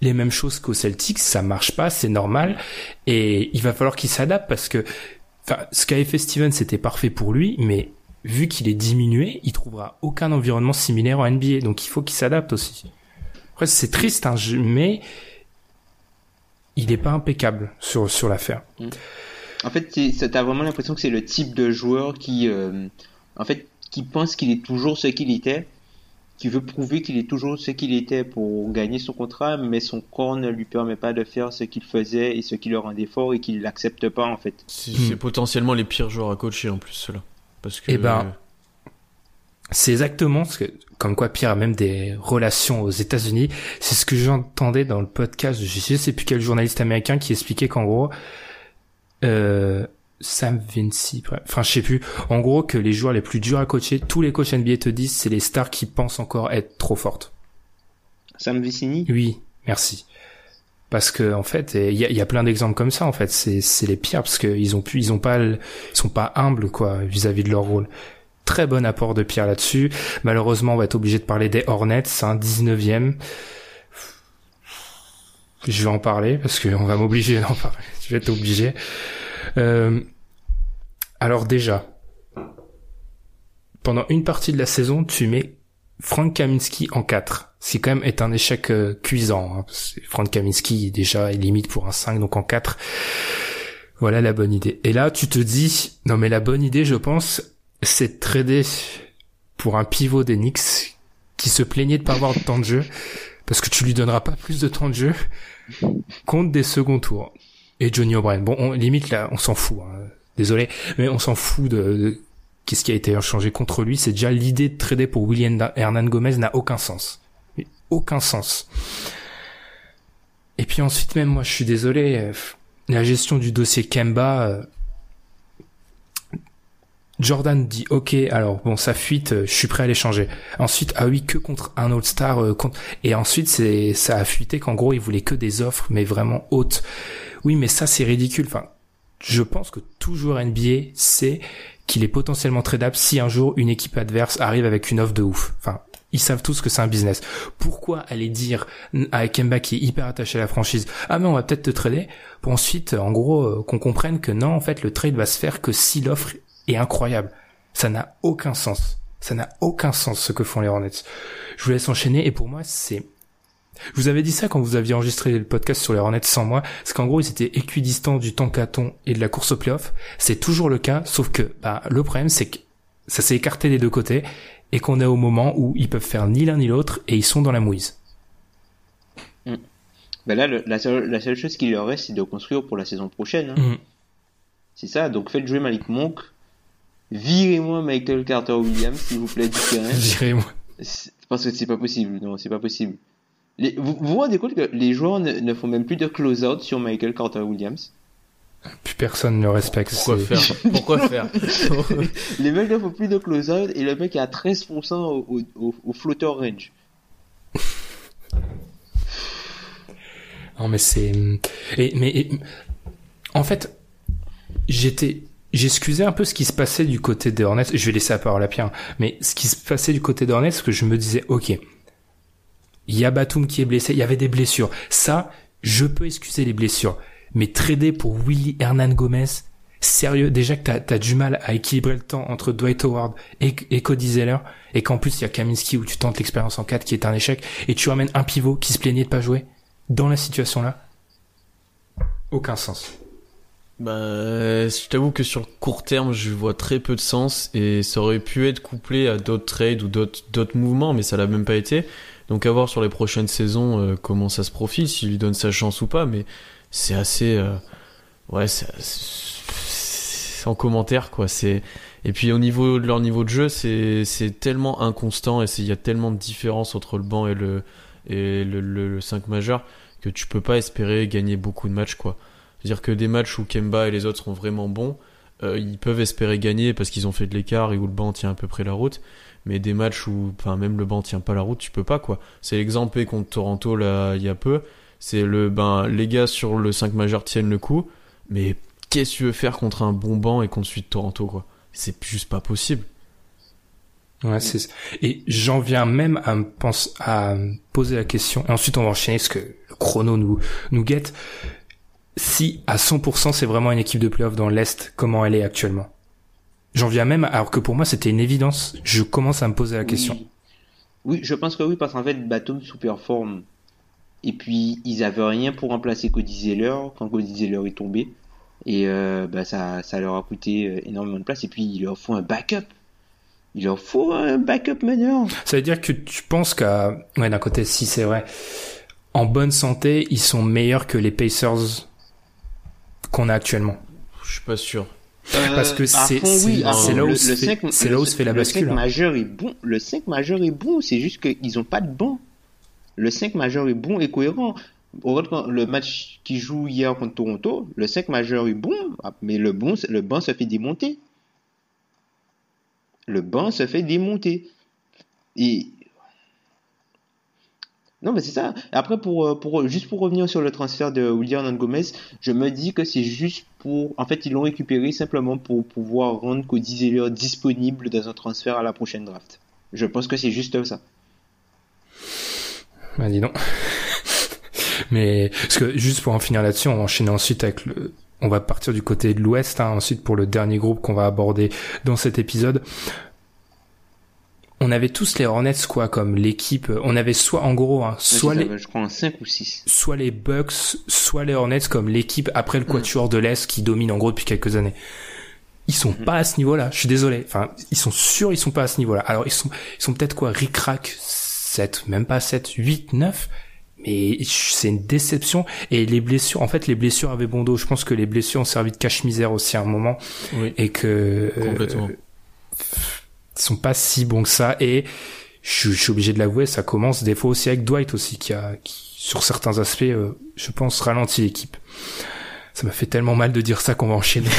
les mêmes choses qu'au Celtics. Ça marche pas, c'est normal. Et il va falloir qu'il s'adapte parce que, enfin, ce qu'avait fait Steven, c'était parfait pour lui, mais vu qu'il est diminué, il trouvera aucun environnement similaire en NBA. Donc il faut qu'il s'adapte aussi. Après, c'est triste, hein, mais il est pas impeccable sur, sur l'affaire. En fait, t'as vraiment l'impression que c'est le type de joueur qui, euh, en fait, qui pense qu'il est toujours ce qu'il était, qui veut prouver qu'il est toujours ce qu'il était pour gagner son contrat, mais son corps ne lui permet pas de faire ce qu'il faisait et ce qui le rendait fort et qu'il l'accepte pas, en fait. C'est c'est potentiellement les pires joueurs à coacher en plus, ceux-là. Parce que. Eh ben, C'est exactement ce que, comme quoi Pierre a même des relations aux États-Unis. C'est ce que j'entendais dans le podcast. de Je sais plus quel journaliste américain qui expliquait qu'en gros, euh, Sam Vinci, enfin je sais plus. En gros, que les joueurs les plus durs à coacher, tous les coachs NBA te disent, c'est les stars qui pensent encore être trop fortes. Sam Vicini? Oui, merci. Parce que en fait, il y a, plein d'exemples comme ça. En fait, c'est les pires parce qu'ils ont pu, ils ont pas, sont pas humbles quoi vis-à-vis de leur rôle. Très bon apport de Pierre là-dessus. Malheureusement, on va être obligé de parler des Hornets, un 19e. Je vais en parler parce qu'on va m'obliger d'en parler. Je vais être obligé. Euh, alors déjà, pendant une partie de la saison, tu mets Frank Kaminski en 4. Ce qui quand même est un échec euh, cuisant. Hein, Frank Kaminski déjà est limite pour un 5, donc en 4. Voilà la bonne idée. Et là, tu te dis, non mais la bonne idée, je pense, c'est de trader pour un pivot Knicks qui se plaignait de pas avoir de temps de jeu, parce que tu lui donneras pas plus de temps de jeu contre des seconds tours. Et Johnny O'Brien. Bon, on, limite là, on s'en fout. hein. Désolé, mais on s'en fout de, de qu'est-ce qui a été changé contre lui. C'est déjà l'idée de trader pour William Hernan Gomez n'a aucun sens. Aucun sens. Et puis ensuite même, moi, je suis désolé, euh, la gestion du dossier Kemba, euh, Jordan dit ok alors bon ça fuite euh, je suis prêt à l'échanger. Ensuite ah oui que contre un All Star et ensuite c'est ça a fuité qu'en gros il voulait que des offres mais vraiment hautes. Oui mais ça c'est ridicule. Enfin je pense que tout joueur NBA sait qu'il est potentiellement tradable si un jour une équipe adverse arrive avec une offre de ouf ils savent tous que c'est un business. Pourquoi aller dire à Kemba qui est hyper attaché à la franchise, ah mais on va peut-être te trader, pour ensuite, en gros, euh, qu'on comprenne que non, en fait, le trade va se faire que si l'offre est incroyable. Ça n'a aucun sens. Ça n'a aucun sens ce que font les Hornets. Je vous laisse enchaîner et pour moi, c'est je vous avais dit ça quand vous aviez enregistré le podcast sur les Hornets sans moi, c'est qu'en gros ils étaient équidistants du tankaton et de la course au playoff. C'est toujours le cas, sauf que bah, le problème c'est que ça s'est écarté des deux côtés et qu'on est au moment où ils peuvent faire ni l'un ni l'autre et ils sont dans la mouise. Mm. Ben là, la, seule, la, seule, chose qui leur reste, c'est de construire pour la saison prochaine. Hein. Mm. C'est ça, donc faites jouer Malik Monk. Virez-moi Michael Carter Williams, s'il vous plaît, du terrain. Virez-moi. Parce que c'est pas possible, non, c'est pas possible. vous, vous rendez compte que les joueurs ne, font même plus de close-out sur Michael Carter Williams? Plus personne ne le respecte. Pourquoi faire? Pourquoi faire? Les mecs ne font plus de close-out et le mec est à 13% au, au, au floater range. non mais c'est... Et, mais en fait, j'étais... J'excusais un peu ce qui se passait du côté des Hornets. Je vais laisser la parole à Pierre. Mais ce qui se passait du côté des Hornets, c'est que je me disais, ok, il y a Batum qui est blessé, il y avait des blessures. Ça, je peux excuser les blessures mais trader pour Willy Hernan Gomez, sérieux, déjà que t'as as du mal à équilibrer le temps entre Dwight Howard et, Cody Zeller, et qu'en plus il y a Kaminski où tu tentes l'expérience en 4 qui est un échec, et tu ramènes un pivot qui se plaignait de pas jouer, dans la situation là, aucun sens. Bah, je t'avoue que sur le court terme, je vois très peu de sens et ça aurait pu être couplé à d'autres trades ou d'autres mouvements, mais ça l'a même pas été. Donc à voir sur les prochaines saisons euh, comment ça se profile, s'il lui donne sa chance ou pas, mais c'est assez euh, ouais c'est en commentaire quoi c'est et puis au niveau de leur niveau de jeu c'est c'est tellement inconstant et il y a tellement de différence entre le banc et le et le, le, 5 majeur que tu peux pas espérer gagner beaucoup de matchs quoi. C'est à dire que des matchs où Kemba et les autres seront vraiment bons euh, ils peuvent espérer gagner parce qu'ils ont fait de l'écart et où le banc tient à peu près la route mais des matchs où enfin même le banc tient pas la route tu peux pas quoi. C'est l'exemple contre Toronto là il y a peu c'est le ben les gars sur le 5 majeur tiennent le coup, mais qu'est-ce que tu veux faire contre un bon banc et contre celui de Toronto quoi? C'est juste pas possible. Ouais, c'est et j'en viens même à me pense à me poser la question et ensuite on va enchaîner parce que le chrono nous nous guette. Si à 100% c'est vraiment une équipe de playoff dans l'est, comment elle est actuellement? J'en viens même alors que pour moi c'était une évidence. Je commence à me poser la question. Oui, je pense que oui parce qu'en fait Batum sous-performe et puis, ils avaient rien pour remplacer Cody Zeller quand Cody Zeller est tombé. Et euh, bah, ça, ça leur a coûté euh, énormément de place. Et puis, il leur faut un backup. Il leur faut un backup meneur. Ça veut dire que tu penses qu'à... Ouais, d'un côté, si c'est vrai. En bonne santé, ils sont meilleurs que les Pacers qu'on a actuellement. Je suis pas sûr. Euh, Parce que c'est oui, là où se fait, c'est là où se fait la bascule. Le 5 majeur est bon. Le 5 majeur est bon. C'est juste qu'ils ont pas de banc. Le 5 majeur est bon et cohérent. Le match qui joue hier contre Toronto, le 5 majeur est bon, mais le, bon, banc se fait démonter. Le banc se fait démonter. Et non, mais c'est ça. Après, juste pour revenir sur le transfert de William Gomez, je me dis que c'est juste pour. En fait, ils l'ont récupéré simplement pour pouvoir rendre Cody Zeller disponible dans un transfert à la prochaine draft. Je pense que c'est juste ça. Bah dis donc. Mais parce que juste pour en finir là-dessus, on va enchaîner ensuite avec le. On va partir du côté de l'Ouest, hein, ensuite pour le dernier groupe qu'on va aborder dans cet épisode. On avait tous les Hornets quoi comme l'équipe. On avait soit en gros, hein, soit les, je crois un 5 ou 6. Soit les Bucks, soit les Hornets comme l'équipe après le quatuor de l'Est qui domine en gros depuis quelques années. Ils sont mm. pas à ce niveau-là. Je suis désolé. Enfin, ils sont sûrs ils sont pas à ce niveau-là. Alors ils sont, ils sont peut-être quoi, ric-rac 7, même pas 7, 8, 9. Mais c'est une déception. Et les blessures, en fait, les blessures avaient bon dos. Je pense que les blessures ont servi de cache-misère aussi à un moment. Oui. Et que... Euh, Complètement. sont pas si bons que ça. Et je, suis obligé de l'avouer, ça commence des fois aussi avec Dwight aussi, qui a, qui, sur certains aspects, euh, je pense, ralentit l'équipe. Ça m'a fait tellement mal de dire ça qu'on va enchaîner.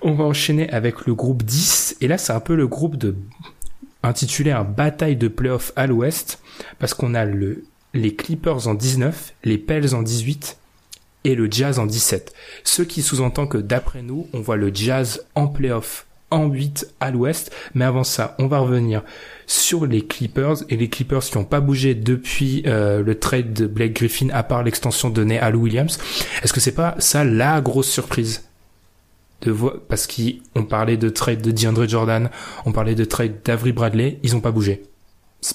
On va enchaîner avec le groupe 10. Et là, c'est un peu le groupe de intitulé un bataille de playoffs à l'ouest. Parce qu'on a le, les Clippers en 19, les Pels en 18 et le Jazz en 17. Ce qui sous-entend que d'après nous, on voit le Jazz en playoff en 8 à l'ouest. Mais avant ça, on va revenir sur les Clippers et les Clippers qui n'ont pas bougé depuis euh, le trade de Blake Griffin à part l'extension donnée à Lou Williams. Est-ce que c'est pas ça la grosse surprise? De voir parce qu'on parlait de trade de DeAndre Jordan, on parlait de trade d'Avery Bradley, ils ont pas bougé.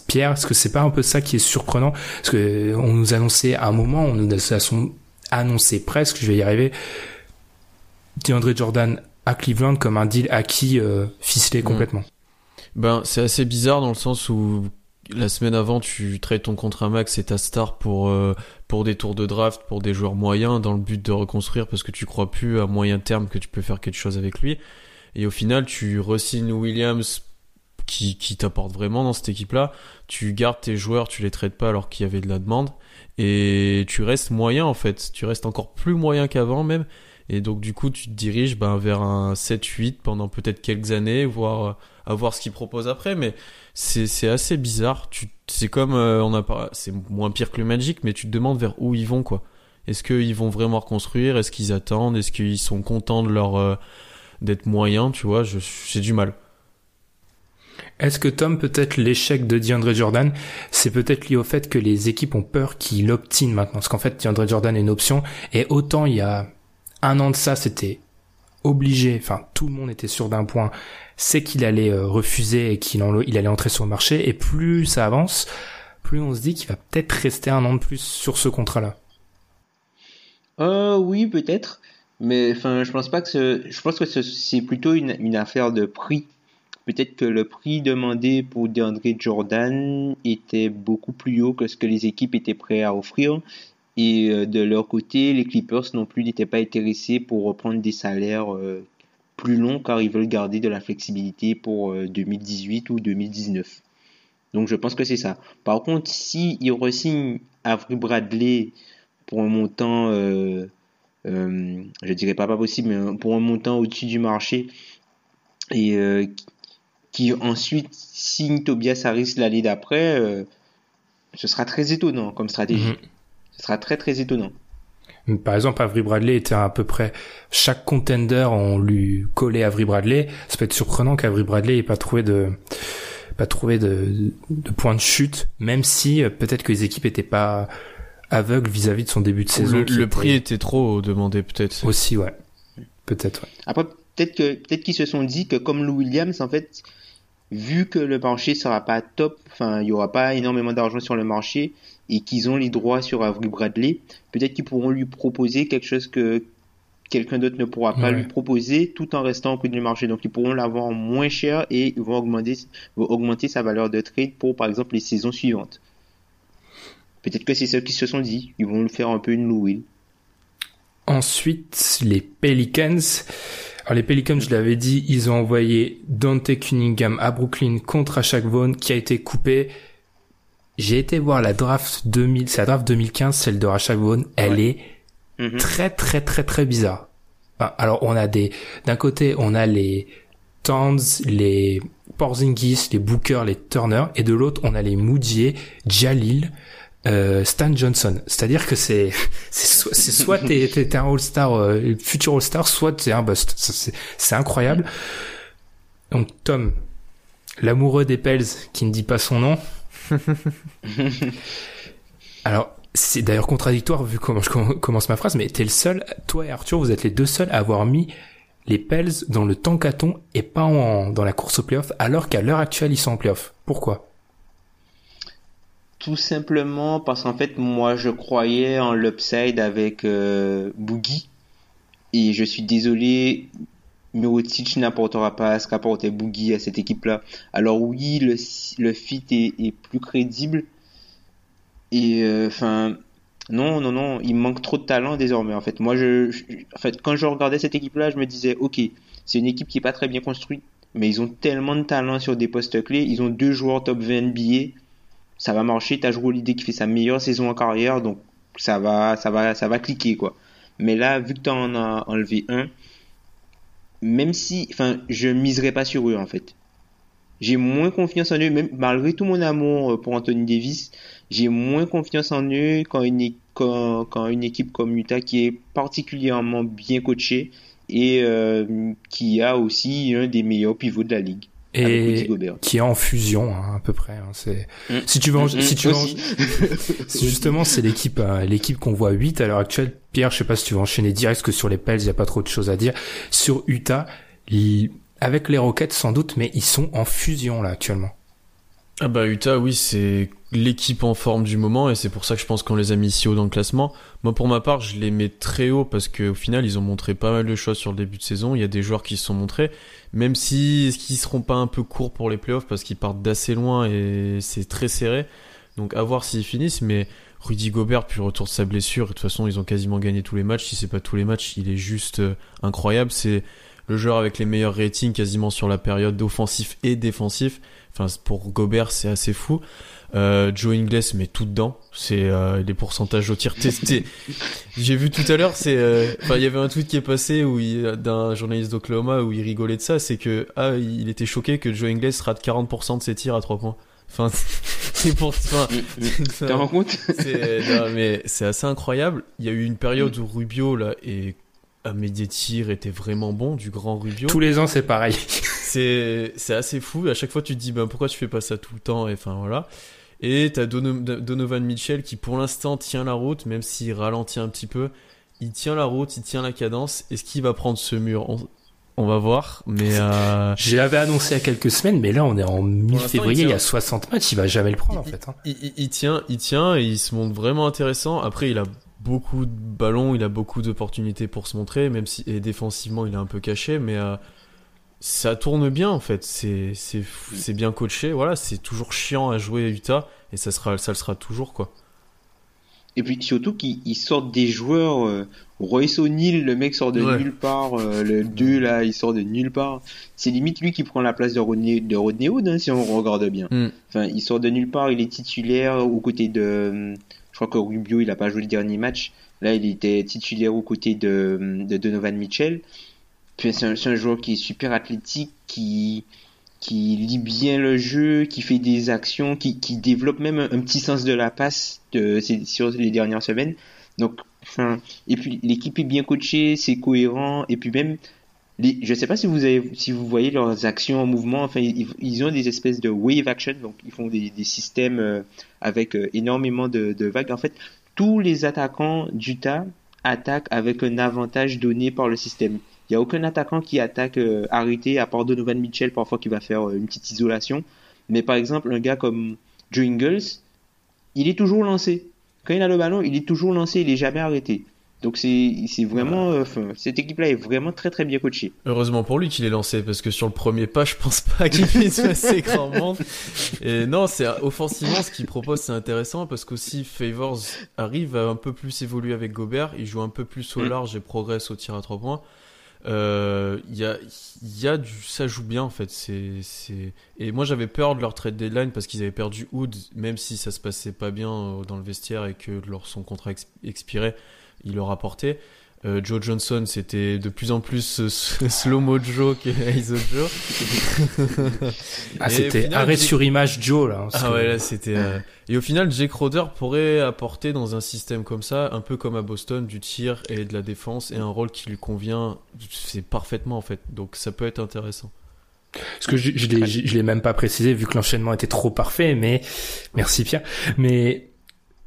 Pierre, est-ce que c'est pas un peu ça qui est surprenant? Parce que on nous annonçait à un moment, on nous a annoncé presque, je vais y arriver, DeAndre Jordan à Cleveland comme un deal acquis euh, ficelé mm. complètement. Ben c'est assez bizarre dans le sens où la semaine avant tu traites ton contrat max et ta star pour euh, pour des tours de draft pour des joueurs moyens dans le but de reconstruire parce que tu crois plus à moyen terme que tu peux faire quelque chose avec lui. Et au final tu resignes Williams qui qui t'apporte vraiment dans cette équipe là tu gardes tes joueurs tu les traites pas alors qu'il y avait de la demande. Et tu restes moyen en fait. Tu restes encore plus moyen qu'avant même. Et donc du coup, tu te diriges ben, vers un 7-8 pendant peut-être quelques années, voire à voir ce qu'ils proposent après. Mais c'est assez bizarre. C'est comme euh, on a pas, c'est moins pire que le Magic, mais tu te demandes vers où ils vont quoi. Est-ce qu'ils vont vraiment reconstruire? Est-ce qu'ils attendent? Est-ce qu'ils sont contents de leur euh, d'être moyens? Tu vois, j'ai du mal. Est-ce que Tom, peut-être l'échec de DeAndre Jordan, c'est peut-être lié au fait que les équipes ont peur qu'il obtine maintenant? Parce qu'en fait, DeAndre Jordan est une option, et autant il y a un an de ça, c'était obligé, enfin tout le monde était sûr d'un point, c'est qu'il allait euh, refuser et qu'il il allait entrer sur le marché. Et plus ça avance, plus on se dit qu'il va peut-être rester un an de plus sur ce contrat-là. Euh, oui, peut-être. Mais enfin, je pense pas que ce, je pense que c'est plutôt une, une, affaire de prix. Peut-être que le prix demandé pour DeAndre Jordan était beaucoup plus haut que ce que les équipes étaient prêtes à offrir et euh, de leur côté, les Clippers non plus n'étaient pas intéressés pour reprendre des salaires euh, plus longs car ils veulent garder de la flexibilité pour 2018 euh, ou 2019. Donc je pense que c'est ça. Par contre, si ils re-signent Avery Bradley pour un montant, euh, euh, je dirais pas pas possible, mais pour un montant au-dessus du marché et qui ensuite signe Tobias Harris l'année d'après, ce sera très étonnant comme stratégie. Mhm. Ce sera très très étonnant. Par exemple, Avery Bradley était à peu près chaque contender on lui collait Avery Bradley. Ça peut être surprenant qu'Avery Bradley ait pas trouvé de pas trouvé de, de point de chute, même si euh, peut-être que les équipes étaient pas aveugles vis-à-vis de son début de saison. Le, prix était trop demandé peut-être. Aussi, ouais. Peut-être. Ouais. Après, peut-être que peut-être qu'ils se sont dit que comme Lou Williams, en fait, vu que le marché sera pas top, enfin, il y aura pas énormément d'argent sur le marché, et qu'ils ont les droits sur Avery Bradley, peut-être qu'ils pourront lui proposer quelque chose que quelqu'un d'autre ne pourra pas lui proposer tout en restant au prix du marché. Donc ils pourront l'avoir moins cher et ils vont augmenter, augmenter sa valeur de trade pour par exemple les saisons suivantes. Peut-être que c'est ce qu'ils se sont dit. Ils vont le faire un peu une Louis. Ensuite, les Pelicans. Alors les Pelicans, je l'avais dit, ils ont envoyé Dante Cunningham à Brooklyn contre Ashak Vaughn qui a été coupé. J'ai été voir la draft 2000, c'est la draft 2015, celle de Vaughn. Elle est mhm. très très très très bizarre. alors on a des, d'un côté on a les Towns, les Porzingis, les Booker, les Turner, et de l'autre on a les Moudier, Jalil, euh, Stan Johnson. C'est-à-dire que c'est c'est soit t'es t'es un All-Star, euh, futur All-Star, soit t'es un bust. C'est c'est incroyable. Donc Tom, l'amoureux des Pels, qui ne dit pas son nom. Alors, c'est d'ailleurs contradictoire vu comment je commence ma phrase, mais t'es le seul, toi et Arthur, vous êtes les deux seuls à avoir mis les Pels dans le tankaton et pas dans la course au playoff, alors qu'à l'heure actuelle, ils sont en playoff. Pourquoi? Tout simplement parce qu'en fait, moi, je croyais en l'upside avec euh, Boogie. Et je suis désolé, Mirotic n'apportera pas ce qu'apportait Boogie à cette équipe-là. Alors oui, le, fit est, plus crédible. Et euh, enfin, non, non, non, il manque trop de talent désormais. En fait, moi, je, en fait, quand je regardais cette équipe-là, je me disais, ok, c'est une équipe qui est pas très bien construite, mais ils ont tellement de talent sur des postes clés. Ils ont deux joueurs top 20 NBA. Ça va marcher. T'as joué l'idée qui fait sa meilleure saison en carrière, donc ça va, ça va, ça va cliquer quoi. Mais là, vu que tu en as enlevé un, même si, enfin, je miserai pas sur eux en fait. J'ai moins confiance en eux, même malgré tout mon amour euh, pour Anthony Davis, j'ai moins confiance en eux quand une, une équipe comme Utah qui est particulièrement bien coachée et euh, qui a aussi un des meilleurs pivots de la ligue et qui est en fusion hein, à peu près. Hein, c'est mm. si tu veux, si tu veux, justement c'est l'équipe euh, l'équipe qu'on voit 8 à l'heure actuelle. Pierre, je sais pas si tu veux enchaîner direct parce que sur les Pels il y a pas trop de choses à dire. Sur Utah, avec les Rockets sans doute, mais ils sont en fusion là actuellement. Ah bah Utah, oui, c'est l'équipe en forme du moment et c'est pour ça que je pense qu'on les a mis si haut dans le classement. Moi pour ma part, je les mets très haut parce qu'au final, ils ont montré pas mal de choses sur le début de saison. Il y a des joueurs qui se sont montrés, même si ce qui seront pas un peu courts pour les playoffs parce qu'ils partent d'assez loin et c'est très serré. Donc à voir s'ils finissent, mais Rudy Gobert puis retour de sa blessure, de toute façon, ils ont quasiment gagné tous les matchs. Si c'est pas tous les matchs, il est juste euh, incroyable. C'est le joueur avec les meilleurs ratings quasiment sur la période offensif et défensif. Enfin, pour Gobert, c'est assez fou. Euh, Joe Ingles met tout dedans. C'est euh, les pourcentages au tir testés. J'ai vu tout à l'heure, c'est, euh, enfin, il y avait un tweet qui est passé où d'un journaliste d'Oklahoma où il rigolait de ça, c'est que ah, il était choqué que Joe Ingles rate 40% de ses tirs à 3 points. Enfin, c'est pour. Enfin, tu te rends compte non, mais c'est assez incroyable. Il y a eu une période où Rubio là et mes tirs étaient vraiment bons du grand Rubio. Tous les ans, c'est pareil. C'est c'est assez fou. À chaque fois, tu te dis ben pourquoi tu fais pas ça tout le temps? Et enfin voilà. Et t'as Donovan Mitchell qui pour l'instant tient la route, même s'il ralentit un petit peu. Il tient la route, il tient la cadence. Est-ce qu'il va prendre ce mur? On, va voir, mais euh... j'avais annoncé il y a quelques semaines, mais là on est en mi-février, il, y a 60 matchs, il va jamais le prendre en fait. Hein. Il, tient, il tient, et il se montre vraiment intéressant. Après, il a beaucoup de ballons, il a beaucoup d'opportunités pour se montrer, même si et défensivement il est un peu caché, mais euh, ça tourne bien en fait. C'est c'est bien coaché. Voilà, c'est toujours chiant à jouer à Utah et ça sera ça le sera toujours quoi. Et puis surtout qu'ils sortent des joueurs. Euh, Royce O'Neill, le mec sort de nulle part. Euh, le 2 là, il sort de nulle part. C'est limite lui qui prend la place de Rodney, de Rodney Hood, hein, si on regarde bien. Mm. Enfin, il sort de nulle part. Il est titulaire aux côtés de je crois que Rubio, il a pas joué le dernier match. Là, il était titulaire aux côtés de, de Donovan Mitchell. Puis c'est un, joueur qui est super athlétique, qui, qui lit bien le jeu, qui fait des actions, qui, qui développe même un, petit sens de la passe sur les dernières semaines. Donc, et puis l'équipe est bien coachée, c'est cohérent, et puis même je sais pas si vous avez, si vous voyez leurs actions en mouvement. Enfin, ils, ont des espèces de wave action, donc ils font des, des systèmes euh, avec euh, énormément de, de, vagues. En fait, tous les attaquants d'Utah attaquent avec un avantage donné par le système. Il y a aucun attaquant qui attaque euh, arrêté à part Donovan Mitchell parfois qui va faire une petite isolation. Mais par exemple, un gars comme Joe Ingles, il est toujours lancé. Quand il a le ballon, il est toujours lancé, il est jamais arrêté. Donc c'est vraiment euh, cette équipe là est vraiment très très bien coachée. Heureusement pour lui qu'il est lancé parce que sur le premier pas je pense pas qu'il puisse passer grand monde. Et non c'est offensivement ce qu'il propose c'est intéressant parce qu'aussi Favors arrive à un peu plus évoluer avec Gobert, il joue un peu plus au mm. large et progresse au tir à trois points. Euh, y a y a du ça joue bien en fait c'est c'est et moi j'avais peur de leur trade deadline parce qu'ils avaient perdu Hood même si ça se passait pas bien euh, dans le vestiaire et que leur son contrat expirait il leur apportait. Euh, Joe Johnson, c'était de plus en plus euh, slow-mo Joe que ISO Joe. ah, c'était arrêt sur image Joe, là. Hein, ah ouais, là, c'était... Euh, et au final, Jake Crowder pourrait apporter dans un système comme ça, un peu comme à Boston, du tir et de la défense, et un rôle qui lui convient, c'est parfaitement, en fait. Donc, ça peut être intéressant. Parce que je, je l'ai même pas précisé, vu que l'enchaînement était trop parfait, mais... Merci Pierre. Mais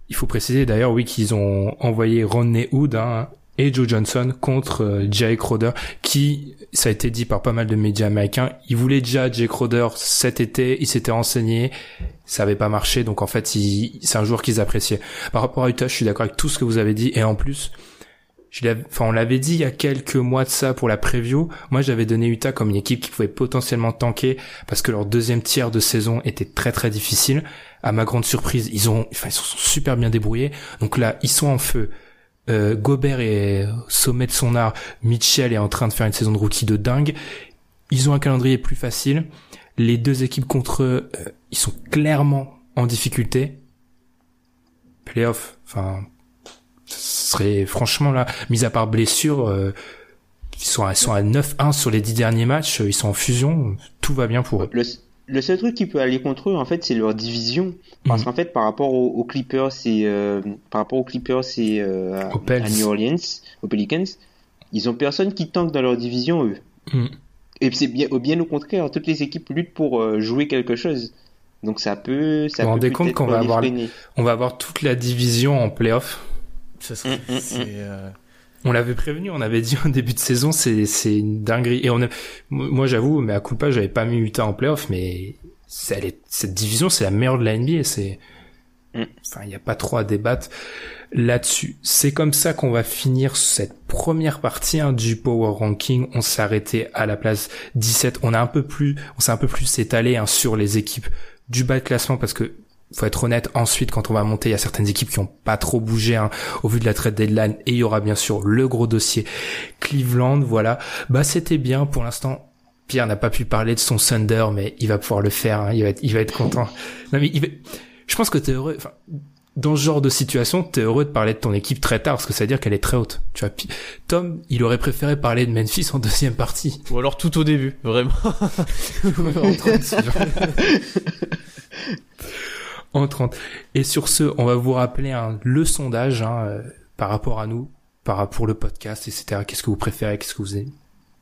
il faut préciser d'ailleurs, oui, qu'ils ont envoyé Ronnie Hood hein, et Joe Johnson contre euh, Crowder, qui, ça a été dit par pas mal de médias américains, il voulait déjà Jay Crowder cet été, il s'était renseigné, ça avait pas marché, donc en fait, c'est un joueur qu'ils appréciaient. Par rapport à Utah, je suis d'accord avec tout ce que vous avez dit, et en plus, je enfin, on l'avait dit il y a quelques mois de ça pour la preview. Moi, j'avais donné Utah comme une équipe qui pouvait potentiellement tanker parce que leur deuxième tiers de saison était très très difficile à ma grande surprise, ils ont, enfin, ils sont super bien débrouillés. Donc là, ils sont en feu. Euh, Gobert est au sommet de son art. Mitchell est en train de faire une saison de rookie de dingue. Ils ont un calendrier plus facile. Les deux équipes contre eux, euh, ils sont clairement en difficulté. Playoff, enfin, Ce serait franchement là, mis à part blessure, euh, ils sont à, ils sont à 9-1 sur les 10 derniers matchs, ils sont en fusion, tout va bien pour eux. Le seul truc qui peut aller contre eux, en fait, c'est leur division. Parce Mhm. qu'en fait, par rapport aux, aux Clippers, c'est euh, par rapport aux Clippers, c'est euh, à, New Orleans, aux Pelicans, ils ont personne qui tank dans leur division eux. Mhm. Et c'est bien, bien au contraire, toutes les équipes luttent pour euh, jouer quelque chose. Donc ça peut, ça Vous vous peut rendez compte qu'on va avoir-. On va avoir toute la division en playoff? Ça serait, Mm, On l'avait prévenu, on avait dit en début de saison, c'est c'est une dinguerie. Et on a, moi j'avoue, mais à coup de pas, j'avais pas mis Utah en playoff, mais est- cette division, c'est la meilleure de la NBA. C'est, Mm. enfin, il n'y a pas trop à débattre là-dessus. C'est comme ça qu'on va finir cette première partie hein, du Power Ranking. On s'est arrêté à la place 17. On a un peu plus, on s'est un peu plus étalé hein, sur les équipes du bas de classement parce que faut être honnête, ensuite, quand on va monter, il y a certaines équipes qui ont pas trop bougé hein, au vu de la trade deadline, et il y aura bien sûr le gros dossier Cleveland, voilà. Bah, c'était bien pour l'instant. Pierre n'a pas pu parler de son Thunder, mais il va pouvoir le faire. hein, il va être, il va être content. Non mais il va- je pense que t'es heureux. Enfin, dans ce genre de situation, t'es heureux de parler de ton équipe très tard parce que ça veut dire qu'elle est très haute. Tu vois, Pi- Tom, il aurait préféré parler de Memphis en deuxième partie. Ou alors tout au début, vraiment. en 30. en 30. Et sur ce, on va vous rappeler hein, le sondage hein, euh, par rapport à nous, par rapport le podcast, etc. Qu'est-ce que vous préférez, qu'est-ce que vous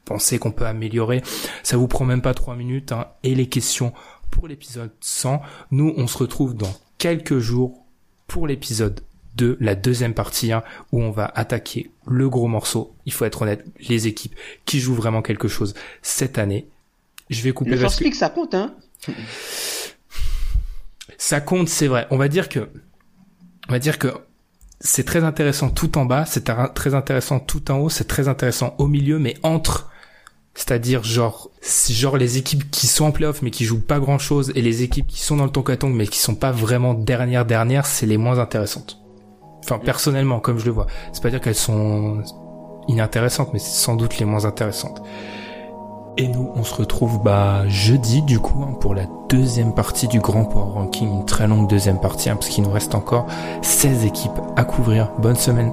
pensez qu'on peut améliorer? Ça vous prend même pas trois minutes. hein. Et les questions pour l'épisode 100. Nous, on se retrouve dans quelques jours pour l'épisode 2, la deuxième partie, hein, où on va attaquer le gros morceau. Il faut être honnête, les équipes qui jouent vraiment quelque chose cette année. Je vais couper Le parce que ça compte, hein. Ça compte, c'est vrai. On va dire que, on va dire que c'est très intéressant tout en bas, c'est très intéressant tout en haut, c'est très intéressant au milieu, mais entre, c'est-à-dire genre, genre les équipes qui sont en playoff mais qui jouent pas grand chose et les équipes qui sont dans le tonkatonk mais qui sont pas vraiment dernière dernière, c'est les moins intéressantes. Enfin, personnellement, comme je le vois. C'est pas dire qu'elles sont inintéressantes, mais c'est sans doute les moins intéressantes. Et nous, on se retrouve bah jeudi du coup hein, pour la deuxième partie du Grand Power Ranking, une très longue deuxième partie hein, parce qu'il nous reste encore 16 équipes à couvrir. Bonne semaine.